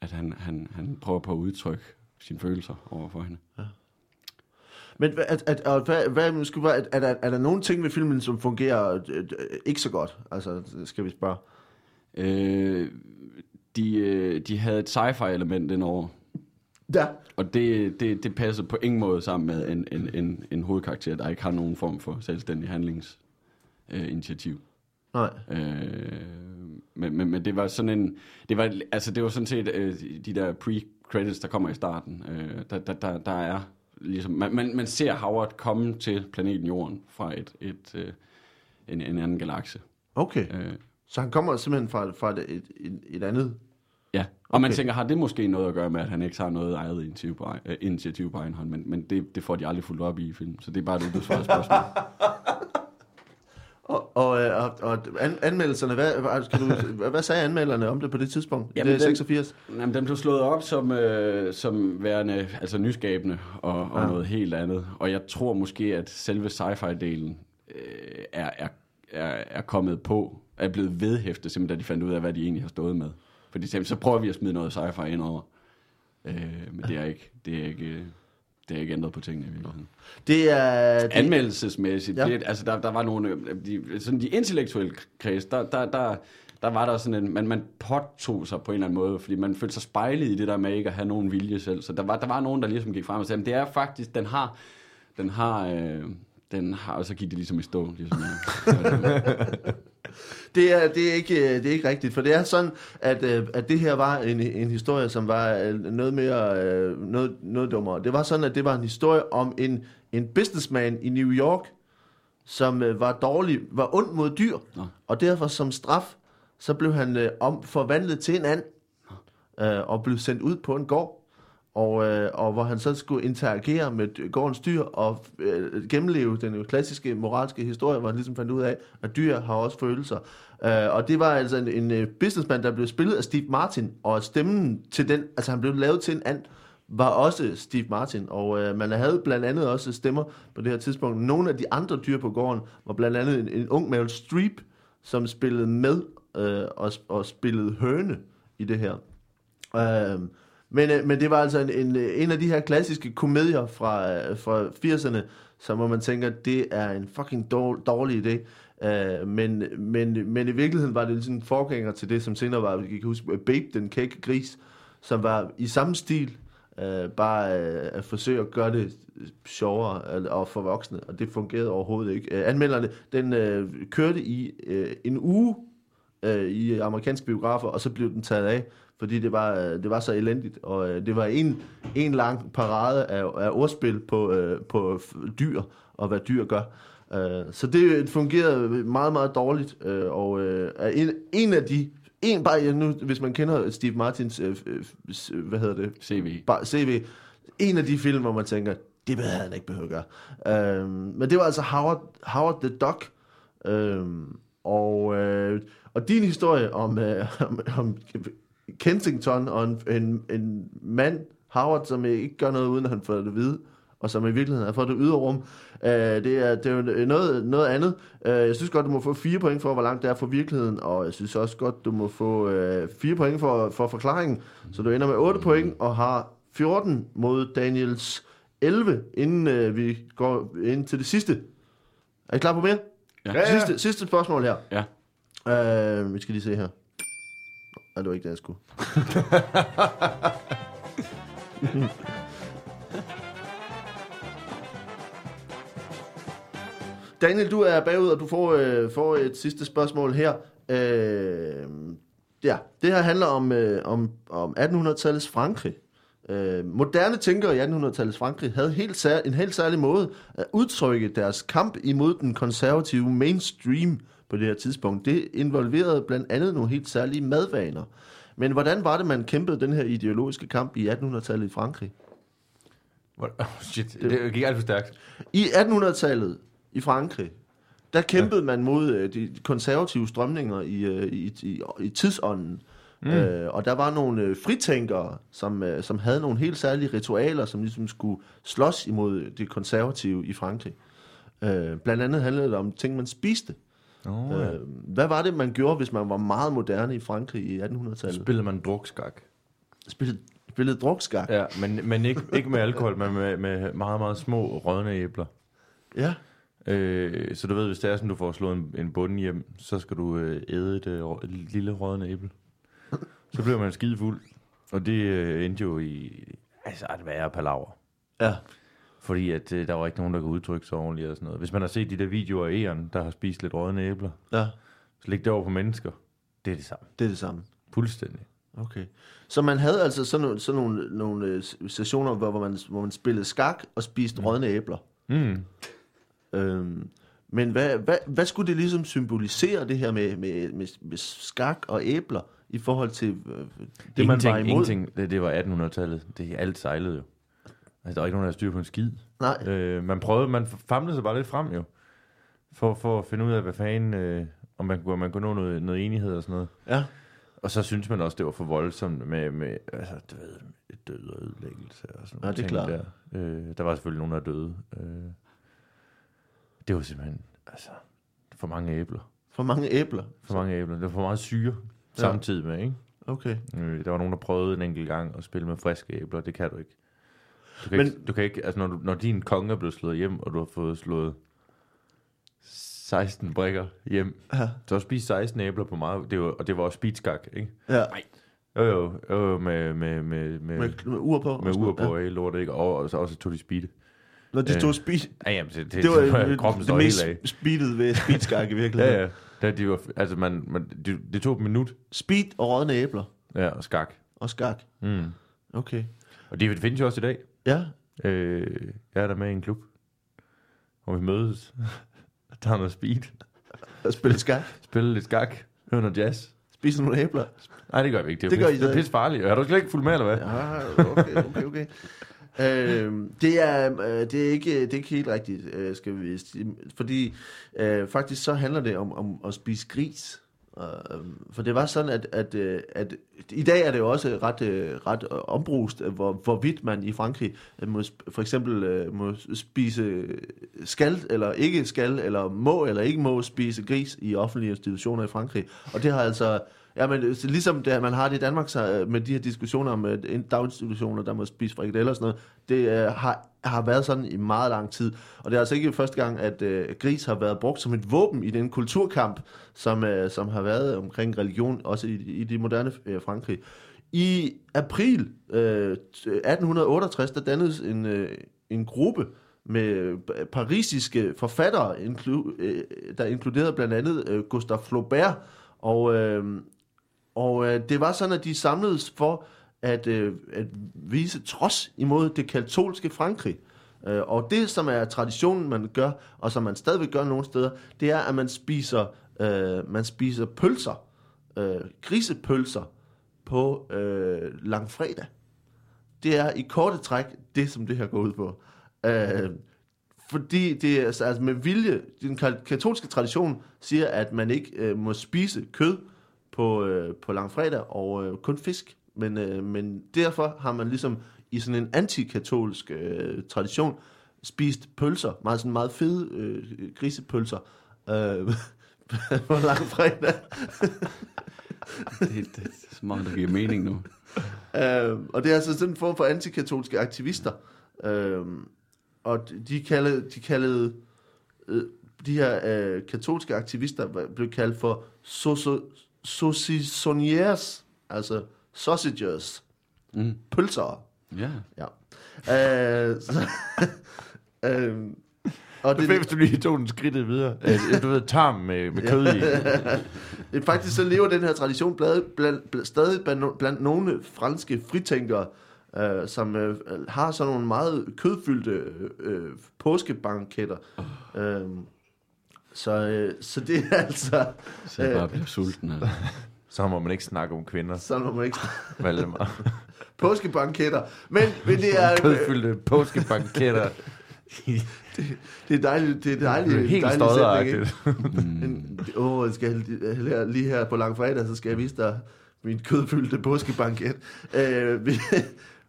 at han, han, han prøver på at udtrykke sine følelser over for hende. Men hvad- at, at, at, hvad, hvad, måske, være, at, er, der, er der nogle ting ved filmen, som fungerer øh, øh, ikke så godt? Altså, skal vi spørge. Øh, de, øh, de havde et sci-fi element indover, Ja. og det, det, det passer på ingen måde sammen med en, en, en, en hovedkarakter, der ikke har nogen form for selvstændig handlingsinitiativ. Øh, initiativ. Nej. øh, men, men, men det var sådan en, det var, altså det var sådan set øh, de der pre-credits, der kommer i starten, øh, der, der, der, der er ligesom, man, man, man ser Howard komme til planeten Jorden fra et, et, øh, en, en anden galakse. Okay. Øh, Så han kommer simpelthen fra, fra et, et, et, et andet... Ja, og man Okay. tænker, har det måske noget at gøre med, at han ikke har noget eget initiativ på, øh, initiativ på egen hånd, men, men det, det får de aldrig fuldt op i i film, så det er bare et ubesvaret spørgsmål. Og, og, og, og an, anmeldelserne, hvad, hvad, skal du, hvad, sagde anmelderne om det på det tidspunkt? Jamen, det er den- 86? Jamen, den blev slået op som, øh, som værende altså nyskabende og, og Ja. noget helt andet, og jeg tror måske, at selve sci-fi-delen øh, er, er, er, er kommet på, er blevet vedhæftet, simpelthen da de fandt ud af, hvad de egentlig har stået med. Fordi så prøver vi at smide noget sci-fi ind over. Øh, men det er ikke, det er ikke, øh, det er ikke ændret på tingene i virkeligheden. Det er... Det, Anmeldelsesmæssigt, Ja. det, altså der, der var nogle, øh, de, sådan de intellektuelle kreds, der, der, der, der var der sådan en, man, man påtog sig på en eller anden måde, fordi man følte sig spejlet i det der med ikke at have nogen vilje selv. Så der var, der var nogen, der ligesom gik frem og sagde, "Men det er faktisk, den har, den har, øh, den har, og så gik det ligesom i stå. Ligesom, ja. Det er, det, er ikke, øh, det er ikke rigtigt, for det er sådan, at, øh, at det her var en, en historie, som var øh, noget mere, noget, noget dummere. Det var sådan, at det var en historie om en, en businessman i New York, som var dårlig, var ond mod dyr, Nå. og derfor som straf, så blev han om, forvandlet til en and, og blev sendt ud på en gård. Og, øh, og hvor han så skulle interagere med gårdens dyr og øh, gennemleve den jo klassiske moralske historie, hvor han ligesom fandt ud af, at dyr har også følelser. Øh, og det var altså en, en øh, businessman, der blev spillet af Steve Martin, og stemmen til den, altså han blev lavet til en and, var også Steve Martin, og øh, man havde blandt andet også stemmer på det her tidspunkt. Nogle af de andre dyr på gården var blandt andet en, en ung Meryl Streep, som spillede med øh, og, og spillede høne i det her. Øh, men, øh, men det var altså en, en, øh, en af de her klassiske komedier fra, øh, fra 80'erne, som hvor man tænker, det er en fucking dårlig, dårlig idé. Uh, men, men, men i virkeligheden var det sådan en forgænger til det, som senere var, jeg kan huske, øh, Babe, den kække gris, som var i samme stil, øh, bare øh, at forsøge at gøre det sjovere og- og for voksne, og det fungerede overhovedet ikke. Øh, anmelderne, den øh, kørte i øh, en uge øh, i amerikanske biografer, og så blev den taget af, fordi det var, øh, det var så elendigt, og øh, det var en, en lang parade af, af ordspil på, øh, på dyr, og hvad dyr gør. Så det fungerede meget, meget dårligt, og en, en af de, en bare ja, nu, hvis man kender Steve Martins, øh, øh, hvad hedder det, CV. bare CV, en af de film, hvor man tænker, det havde han ikke behøvet at gøre. Øhm, men det var altså Howard, Howard the Duck. Øhm, og, øh, og din historie om, øh, om, om Kensington og en, en, en mand, Howard, som ikke gør noget, uden at han får det at vide, og som i virkeligheden har fået det ydre rum. Øh, det, er, det er jo noget, noget andet. Øh, jeg synes godt, du må få fire point for, hvor langt det er fra virkeligheden, og jeg synes også godt, du må få øh, fire point for, for forklaringen. Så du ender med 8 point og har 14 mod Daniels 11, inden øh, vi går ind til det sidste. Er I klar på mere? Ja. Sidste, sidste spørgsmål her. Ja. Øh, vi skal lige se her. Og det var ikke det, jeg skulle. Daniel, du er bagud, og du får, øh, får et sidste spørgsmål her. Øh, ja, det her handler om, øh, om, om 1800-tallets Frankrig. Øh, moderne tænkere i 1800-tallets Frankrig havde helt sær, en helt særlig måde at udtrykke deres kamp imod den konservative mainstream på det her tidspunkt. Det involverede blandt andet nogle helt særlige madvaner. Men hvordan var det, man kæmpede den her ideologiske kamp i 1800-tallet i Frankrig? Oh, shit, det gik alt for stærkt. I 1800-tallet i Frankrig, der kæmpede ja. man mod øh, de konservative strømninger i, øh, i, i, i tidsånden. Mm. Øh, og der var nogle øh, fritænkere, som, øh, som havde nogle helt særlige ritualer, som ligesom skulle slås imod det konservative i Frankrig. Øh, blandt andet handlede det om ting, man spiste. Oh, Øh, hvad var det, man gjorde, hvis man var meget moderne i Frankrig i 1800-tallet? Spillede man drukskak. Spillede, spillede drukskak. Ja. Ja, men, men ikke, ikke med alkohol, men med, med meget, meget små rådne æbler. ja. Øh, så du ved, hvis det er sådan, du får slået en, en bund hjem, så skal du øh, æde et, øh, et lille rådne æble. Så bliver man skide fuld. Og det øh, endte jo i altså, at være palaver. Ja. Fordi at, øh, der var ikke nogen, der kunne udtrykke sig ordentligt og sådan noget. Hvis man har set de der videoer af æren, der har spist lidt rådne æbler, ja, så læg det over på mennesker. Det er det samme. det er det samme. Fuldstændig. Okay. Så man havde altså sådan nogle, sådan nogle, nogle øh, sessioner, hvor, hvor, man, hvor man spillede skak og spiste mm. rådne æbler. Mm. Øhm, men hvad, hvad, hvad skulle det ligesom symbolisere, det her med, med, med, med skak og æbler, i forhold til øh, det, man var imod? Ingenting. Det, det var 1800-tallet. Det alt sejlede jo. Altså, der var ikke nogen, der havde styr på en skid. Nej, Øh, man prøvede, man famlede sig bare lidt frem jo. For, for at finde ud af, hvad fanden, øh, om man, kunne- man kunne nå noget, noget enighed og sådan noget. ja. Og så synes man også, det var for voldsomt med, med altså, du ved, død og ødelæggelse og sådan Ja, noget. det er klart. Der. Øh, der var selvfølgelig nogen, der døde. Øh, det var simpelthen, altså, for mange æbler. For mange æbler. For mange æbler. Det var for meget syre samtidig med, ikke? Okay. Øh, der var nogen, der prøvede en enkelt gang at spille med friske æbler. Det kan du ikke. Du kan, Men- ikke, du kan ikke, altså når, du, når din konge er blevet slået hjem, og du har fået slået 16 brikker hjem, Ja. så har du spist 16 æbler på meget, det var, og det var også speedskak, ikke? Ja. Jo, jo, jo, jo med, med, med, med, Med, med, ur på. og med ur på, ja. lort, ikke? Og, og så også tog de speed. Når de Øh, stod speed, Ja, jamen, det, det, det var det, øh, kroppen det mest speedet ved speedskak i virkeligheden. Ja, ja. Da de var, altså, man, man, det, det tog et minut. Speed og rådne æbler Ja, og skak. og skak. Mm. Okay. Og det findes jo også i dag. Ja, Øh, jeg er der med i en klub, hvor vi mødes, tager noget speed, og spille skak. spiller lidt skak, hører noget jazz. Spise nogle æbler. Nej, det gør vi ikke. Det er, Det det gør I det er pisse farligt. Er du slet ikke fuld med, eller hvad? Ja, okay, okay, okay. Øhm, det, er, øh, det, er ikke, det er ikke helt rigtigt, øh, skal vi sige. Fordi øh, faktisk så handler det om, om at spise gris. Øh, for det var sådan, at, at, at, at i dag er det jo også ret, øh, ret øh, ombrust, øh, hvor, hvorvidt man i Frankrig må, for eksempel må spise skal eller ikke skal, eller må eller ikke må spise gris i offentlige institutioner i Frankrig. Og det har altså Ja, men øh, ligesom det, man har det i Danmark så, øh, med de her diskussioner om øh, daginstitutioner, der må spise frikadeller og sådan noget, det øh, har, har været sådan i meget lang tid. Og det er altså ikke første gang, at øh, gris har været brugt som et våben i den kulturkamp, som, øh, som har været omkring religion, også i, i det moderne øh, Frankrig. I april øh, 1868, der dannedes en, øh, en gruppe med parisiske forfattere, inklu, øh, der inkluderede blandt andet øh, Gustave Flaubert, og, øh, og øh, det var sådan, at de samledes for at, øh, at vise trods imod det katolske Frankrig. Øh, og det, som er traditionen, man gør, og som man stadigvæk gør nogle steder, det er, at man spiser, øh, man spiser pølser, øh, grisepølser, på øh, langfredag. Det er i korte træk det, som det her går ud på. Øh, fordi det er altså altså med vilje, den katolske tradition siger, at man ikke øh, må spise kød på, øh, på langfredag og øh, kun fisk. Men, øh, men derfor har man ligesom i sådan en antikatolsk øh, tradition spist pølser, meget, sådan meget fede øh, grisepølser, øh, på langfredag. Det, det er som om, der giver mening nu. Øh, og det er altså sådan en form for antikatolske aktivister. Øh, og de kaldede, de kaldede øh, de her øh, katolske aktivister blev kaldt for saucissoniers, altså sausages, Mm. pølser. Ja. Ja. Øh, så, øh, og Det er hvis du lige tog den skridtet videre. Øh, Du ved, tarm med, med kød i. Det, faktisk så lever den her tradition blandt, blandt, blandt, stadig blandt, blandt nogle franske fritænkere, øh, som øh, har sådan nogle meget kødfyldte øh, øh, påskebanketter. Øh, så, øh, så det er altså... Så jeg bare bliver sulten. Altså. Så må man ikke snakke om kvinder, Så må man ikke Valdemar. påskebanketter. Men, men det er... Kødfyldte påskebanketter. Det er dejligt. Det er dejligt. Det er helt dejligt sætning, ikke? Åh, oh, jeg skal lige, lige her på langfredag, så skal jeg vise dig min kødfyldte påskebanket. Øh, vi,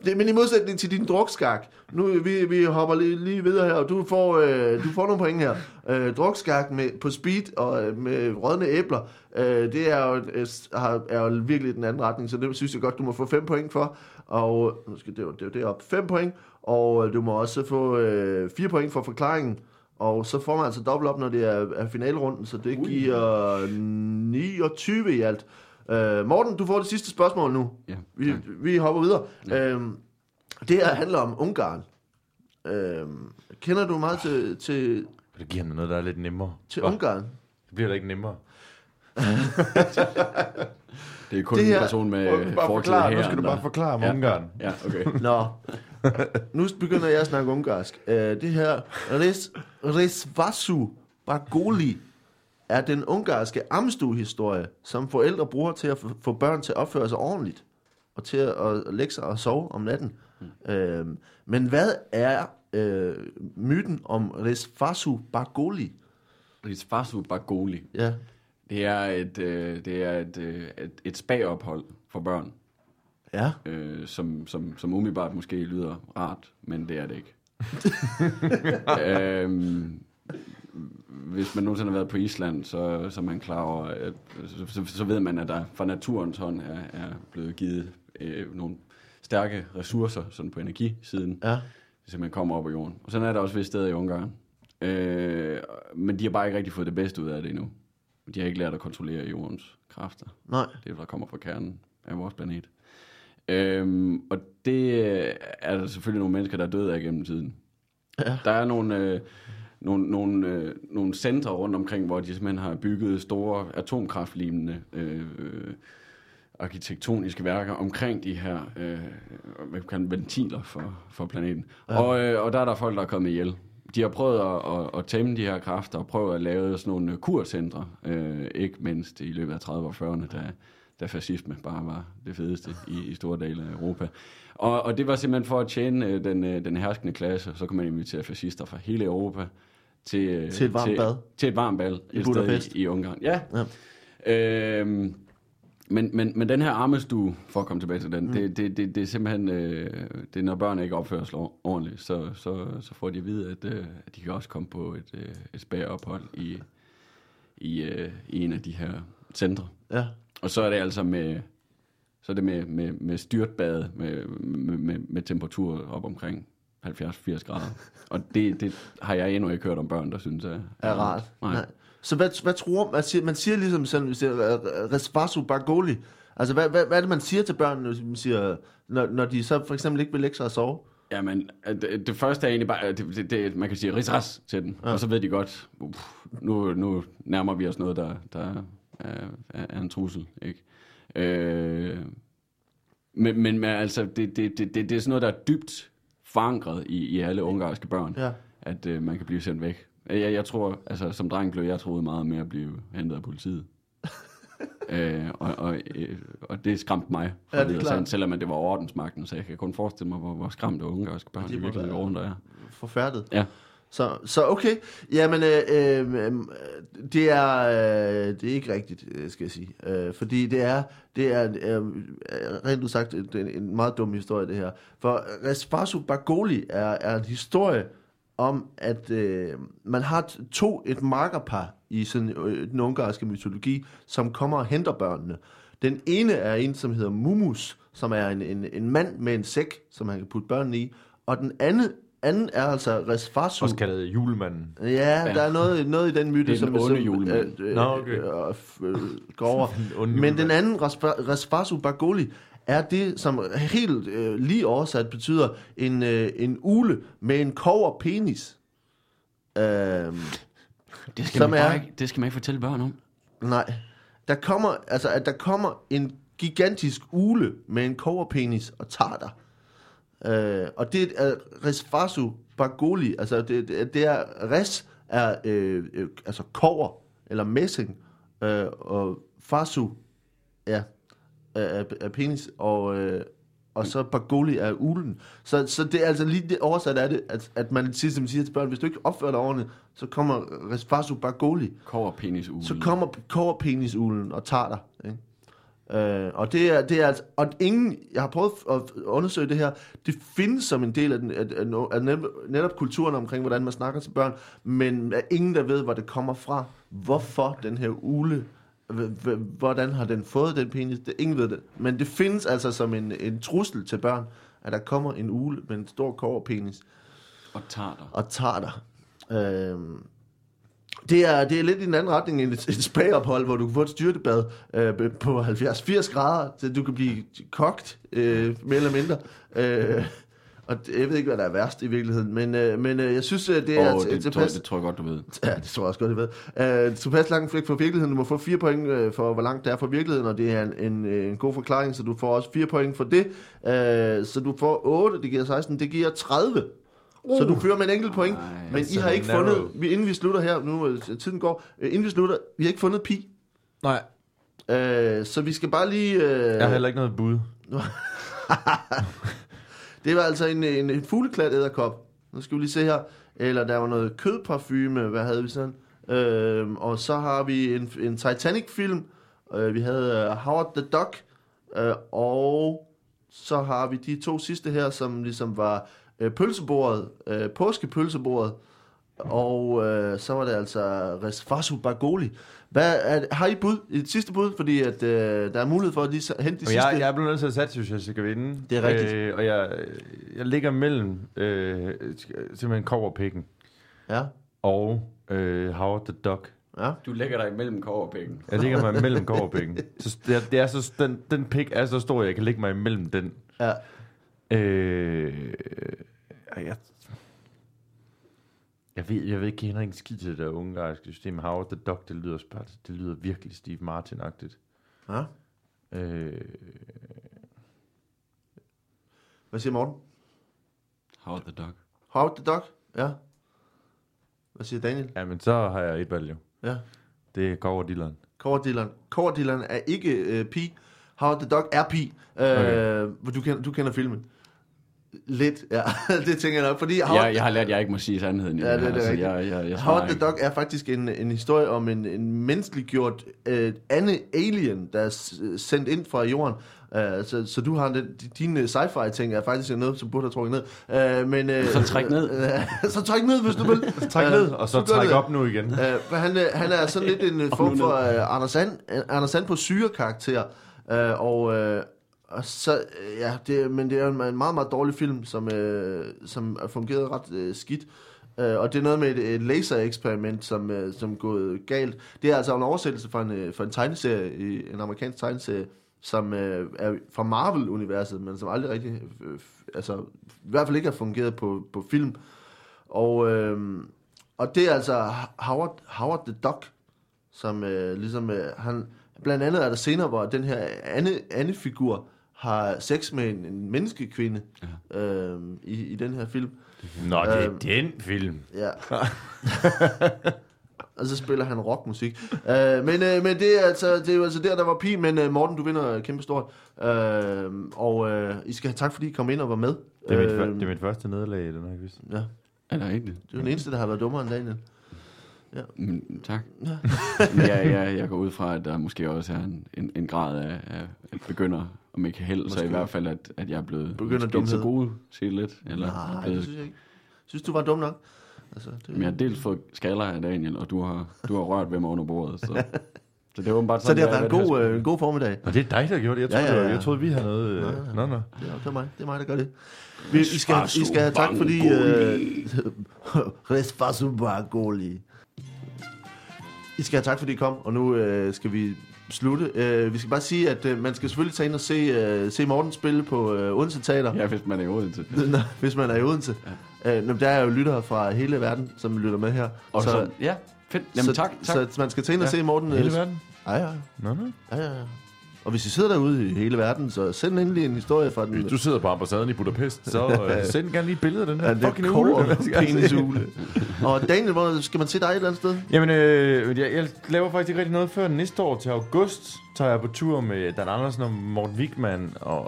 det, men i modsætning til din drukskak, nu vi, vi hopper lige, lige videre her, og du får, øh, du får nogle point her. Øh, drukskak med, på speed og øh, med rådne æbler, øh, det er jo, øh, er jo virkelig den anden retning, så det synes jeg godt, du må få 5 point for. Og nu skal det jo det, er jo deroppe 5 point, og øh, du må også få øh, 4 point for forklaringen. Og så får man altså dobbelt op, når det er, er finalerunden, så det giver 29 i alt. Øh, Morten, du får det sidste spørgsmål nu. Ja, Vi, tak. vi hopper videre. Ja. Øhm, det her handler om Ungarn. Øhm, kender du meget til, til, Det giver ham noget, der er lidt nemmere. til Hva? Ungarn? Det bliver da ikke nemmere. Det er kun Det her- en person med forklæde forklare, nu her. skal du bare forklare om Ja. Ungarn. Ja, okay. Nå, nu begynder jeg at snakke ungarsk. Øh, det her, Res, Resvasu Bagoli, er den ungarske amstue-historie, som forældre bruger til at få- børn til at opføre sig ordentligt, og til at, lægge sig og sove om natten. Mm. Øh, men hvad er øh, myten om Resvasu Bagoli? Rizfasu Bagoli. Ja, Det er et, øh, det er et, øh, et, et spagophold for børn, ja. øh, som, som, som umiddelbart måske lyder rart, men det er det ikke. øhm, hvis man nogensinde har været på Island, så, så er man klar over, at, så, så, så ved man, at der fra naturens hånd er, er blevet givet øh, nogle stærke ressourcer sådan på energisiden, Ja, som man kommer op af jorden. Og sådan er der også vist steder i Ungarn. Øh, men de har bare ikke rigtig fået det bedste ud af det endnu. De har ikke lært at kontrollere jordens kræfter. nej. Det er, der kommer fra kernen af vores planet. Øhm, og det er der selvfølgelig nogle mennesker, der er døde af gennem tiden. Ja. Der er nogle, øh, nogle, nogle, øh, nogle centre rundt omkring, hvor de simpelthen har bygget store atomkraftlignende øh, øh, arkitektoniske værker omkring de her øh, hvad kan ventiler for, for planeten. Ja. Og, øh, og der er der folk, der er kommet ihjel. De har prøvet at, at, at tæmme de her kræfter og prøvet at lave sådan nogle kurcentre, øh, ikke mindst i løbet af 30 og 40'erne, da, da fascisme bare var det fedeste i, i store dele af Europa. Og, og det var simpelthen for at tjene øh, den, øh, den herskende klasse, så kunne man invitere fascister fra hele Europa til, øh, Til et varmt til, bad. Til et varmt bad I Budapest. i, i Ungarn. Ja. Ja. Øhm, men, men, men den her armestue, for at komme tilbage til den, mm. det, det, det, det er simpelthen, øh, det er når børn ikke opfører sig ordentligt, så, så, så får de at vide, at, øh, de kan også komme på et, øh, et spærophold i, i, øh, i en af de her centre. Ja, Og så er det altså med, så er det med, med, med styrtbad, med, med, med, med temperatur op omkring 70-80 grader. Og det, det har jeg endnu ikke hørt om børn, der synes er, er rart. Nej. Nej. Så hvad, hvad tror man? Siger, man siger ligesom sådan, hvis det er Resvasu Bagoli. Altså, hvad, hvad, hvad er det, man siger til børnene, hvis man siger, når, når de så for eksempel ikke vil lægge sig og sove? Jamen, at det, det første er egentlig bare, at det, det, det, man kan sige risras til den, ja. og så ved de godt, uff, nu, nu nærmer vi os noget, der, der er, er, er en trussel, ikke? Øh, men, men men altså, det, det, det, det, det er sådan noget, der er dybt forankret i, i alle ungarske børn, Ja. at øh, man kan blive sendt væk. Jeg, jeg tror, altså som dreng blev jeg troet meget med at blive hentet af politiet. øh, og, og, øh, og det skræmte mig, for Ja, det er sandt, selvom det var ordensmagten, så jeg kan kun forestille mig, hvor, hvor skræmte ungarske børn de være- går rundt og er. Forfærdet. Ja. Så, så okay. Jamen, øh, øh, øh, det, er, øh, det er ikke rigtigt, øh, skal jeg sige. Øh, fordi det er, det er øh, øh rent udsagt en, en meget dum historie, det her. For Resfasu Bagoli er, er en historie om, at øh, man har to, et markerpar i sådan, øh, den ungarske mytologi, som kommer og henter børnene. Den ene er en, som hedder Mumus, som er en, en, en mand med en sæk, som han kan putte børnene i. Og den anden, anden er altså Resfasu. Også kaldet julemanden. Ja, ja, der er noget, noget i den myte, Det er den som onde som, julemand. øh, øh, Nå, okay. øh, øh, går over. Den onde Men den anden, Rasfasu Bagoli, er det, som helt øh, lige oversat betyder en, øh, en ule med en kover penis. Øh, Det skal, Som man er- ikke, det skal man ikke fortælle børn om. nej, der kommer, altså, at der kommer en gigantisk ule med en koverpenis og tager dig. Øh, og det er Resfasu Bagoli, altså det, det, det er, res er øh, øh, altså kover eller messing, øh, og fasu Ja, af- af penis, og, øh, og så Bagoli af ulen. Så, så det er altså lige det oversat af det, at, at man siger, som siger til børn, hvis du ikke opfører dig ordentligt, så kommer Resfasu Bagoli. Kover penis uge. Så kommer koverpenisulen og tager dig. Ikke? Øh, og det er, det er altså, og ingen, jeg har prøvet at undersøge det her, det findes som en del af, den, af, af, af netop, kulturen omkring, hvordan man snakker til børn, men er ingen, der ved, hvor det kommer fra. Hvorfor den her ule, hvordan har den fået den penis, det, ingen ved det. Men det findes altså som en, en trussel til børn, at der kommer en ule med en stor koverpenis Og tager dig. og tager dig. Øhm, det er, det er lidt i en anden retning end et, et spagophold, hvor du kan få et styrtebad øh, på 70-80 grader, så du kan blive kogt, øh, mere eller mindre. Øh, og jeg ved ikke, hvad der er værst i virkeligheden, men, øh, men øh, jeg synes, øh, det er til- det, tror, tilpas... det tror jeg godt, du ved. Ja, det tror jeg også godt, jeg ved. Uh, tilpas langt flæk for virkeligheden. Du må få fire point uh, for, hvor langt det er fra virkeligheden, og det er en, en, øh, en god forklaring, så du får også fire point for det. Uh, så du får 8, det giver 16, det giver 30. Uh. Så du fører med en enkelt point, Ej, men I så har ikke narrow. fundet, vi, inden vi slutter her, nu øh, tiden går, uh, inden vi slutter, vi har ikke fundet pi. Nej, Uh, så vi skal bare lige... Uh, jeg har heller ikke noget bud. Det var altså en, en, en fugleklat æderkop. Nu skal vi lige se her. Eller der var noget kødparfume. Hvad havde vi sådan? Øhm, og så har vi en, en Titanic-film. Øh, vi havde uh, Howard the Duck. Øh, og så har vi de to sidste her, som ligesom var øh, pølsebordet. Øh, påskepølsebordet. Og øh, så var det altså Resfasu Bagoli. Hvad er, har I bud? Et sidste bud? Fordi at, øh, der er mulighed for at lige hente de Men sidste. jeg, jeg er blevet nødt til at satse, hvis jeg skal vinde. Det er rigtigt. Øh, og jeg, jeg ligger mellem øh, simpelthen Koverpikken Ja, og øh, Howard the Duck. ja. Du lægger dig imellem koverpækken. Jeg ligger mig mellem Koverpikken. Så det er, det er så, den, den pik er så stor, at jeg kan ligge mig imellem den. ja. Øh, jeg, jeg ved, jeg ved ikke, jeg kender ikke en skid til det der ungarske system. Howard the Duck, det lyder, bare, det lyder virkelig Steve Martin-agtigt. ja. Øh, Hvad siger Morten? Howard the Duck. Howard the Duck? Ja. Hvad siger Daniel? ja, men så har jeg et valg jo. Ja. Det er Coverdilleren. Kåredilleren. Kåredilleren er ikke øh, pi. Howard the Duck er pi. Øh, okay. du, kender, du kender filmen. Lidt, ja. det tænker jeg nok. Fordi Howard, Jeg, jeg har lært, at jeg ikke må sige sandheden. i Ja, det er det så rigtigt. jeg, jeg, jeg Howard the. Duck er faktisk en, en historie om en, en menneskeliggjort øh, anden alien, der er s- sendt ind fra jorden. Uh, så, så du har den, dine sci-fi ting er faktisk noget, som burde have trukket ned. Uh, men, uh, Så træk ned. Så træk ned, hvis du vil. Træk Øh, ned, og så gør træk det. op nu igen. Uh, han, øh, han er sådan lidt en øh, form for uh, Anders Sand, Anders Sand på syre-karakter. Uh, og, uh, og så, øh, ja, det, men det er en en meget, meget dårlig film, som, øh, som er fungeret ret øh, skidt. Øh, og det er noget med et, et laser-eksperiment, som, øh, som er gået galt. Det er altså en oversættelse fra en, uh, fra en tegneserie, en amerikansk tegneserie, som øh, er fra Marvel-universet, men som aldrig rigtig, uh, altså i hvert fald ikke har fungeret på, på film. Og, øh, og det er altså Howard, Howard the Duck, som øh, ligesom, øh, han, blandt andet er der scener, hvor den her Anne, Anne-figur har sex med en, en menneskekvinde ja. øh, i, i den her film. Nå, det er Øhm. den film. Ja. og så spiller han rockmusik. Øh, men, øh, men det, er altså, det er jo altså der, der var pi, men øh, Morten, du vinder kæmpe stort. Øh, og øh, I skal have tak, fordi I kom ind og var med. Det er, mit, øh, det er mit første nederlag i den her quiz. Ja, Er der ikke det? du er den eneste, der har været dummere end Daniel. Mm, tak. Men jeg, jeg, jeg går ud fra, at der måske også er en, en, en grad af, af at begynder, om ikke held, så Måske. i hvert fald, at, at jeg er blevet Begynder måske så gode til lidt. Eller Nej, blevet, det synes jeg ikke. Synes du var dum nok? Altså, det, men jeg har dels fået skaller af Daniel, og du har, du har rørt ved mig under bordet. Så, så det er åbenbart så det har sådan, været en god, øh, en god formiddag. Og det er dig, der gjorde det. Jeg Ja, troede, ja, ja, ja. jeg troede vi havde noget... Øh, Nej, nej. nå, nå. Det er, det er mig, det er mig, der gør det. Vi, I, skal, I skal have tak, fordi... Uh, Resfasu Bagoli. I skal have tak, fordi I kom, og nu uh, skal vi slutte. Uh, vi skal bare sige, at uh, man skal selvfølgelig tage ind og se, uh, se Morten spille på uh, Odense Teater. Ja, hvis man er i Odense. Nå, hvis man er i Odense. Ja. Uh, der er jo lyttere fra hele verden, som lytter med her. Og så, så ja, fedt. Jamen så, tak, tak. Så man skal tage ind og Ja, se Morten... Hele øh, verden? Ja, ja, Nå, nå. ja, ja, ja. Og hvis I sidder derude i hele verden, så send endelig en historie fra den. Hvis du sidder på ambassaden i Budapest, så øh, send gerne lige et billede af den her Ja, det er fucking ule. penisugle. Og Daniel, hvor skal man se dig et eller andet sted? Jamen, øh, jeg, jeg laver faktisk ikke rigtig noget før næste år til august. Tager jeg på tur med Dan Andersen og Morten Wigman og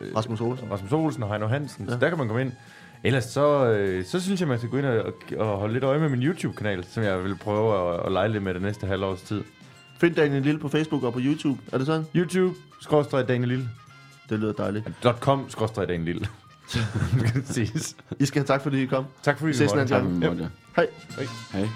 øh, Rasmus Olsen. Rasmus Olsen og Heino Hansen. Ja. Så der kan man komme ind. Ellers så, øh, så synes jeg, man skal gå ind og, og holde lidt øje med min YouTube-kanal, som jeg vil prøve at, at lege lidt med det næste halvårs tid. Find Daniel Lille på Facebook og på YouTube. Er det sådan? YouTube, skrådstræk Daniel Lille. Det lyder dejligt. .com, skrådstræk Daniel Lille. Siges. I skal have tak, fordi I kom. Tak fordi Vi ses en måtte. anden gang. Tak, ja. Hej. Hej.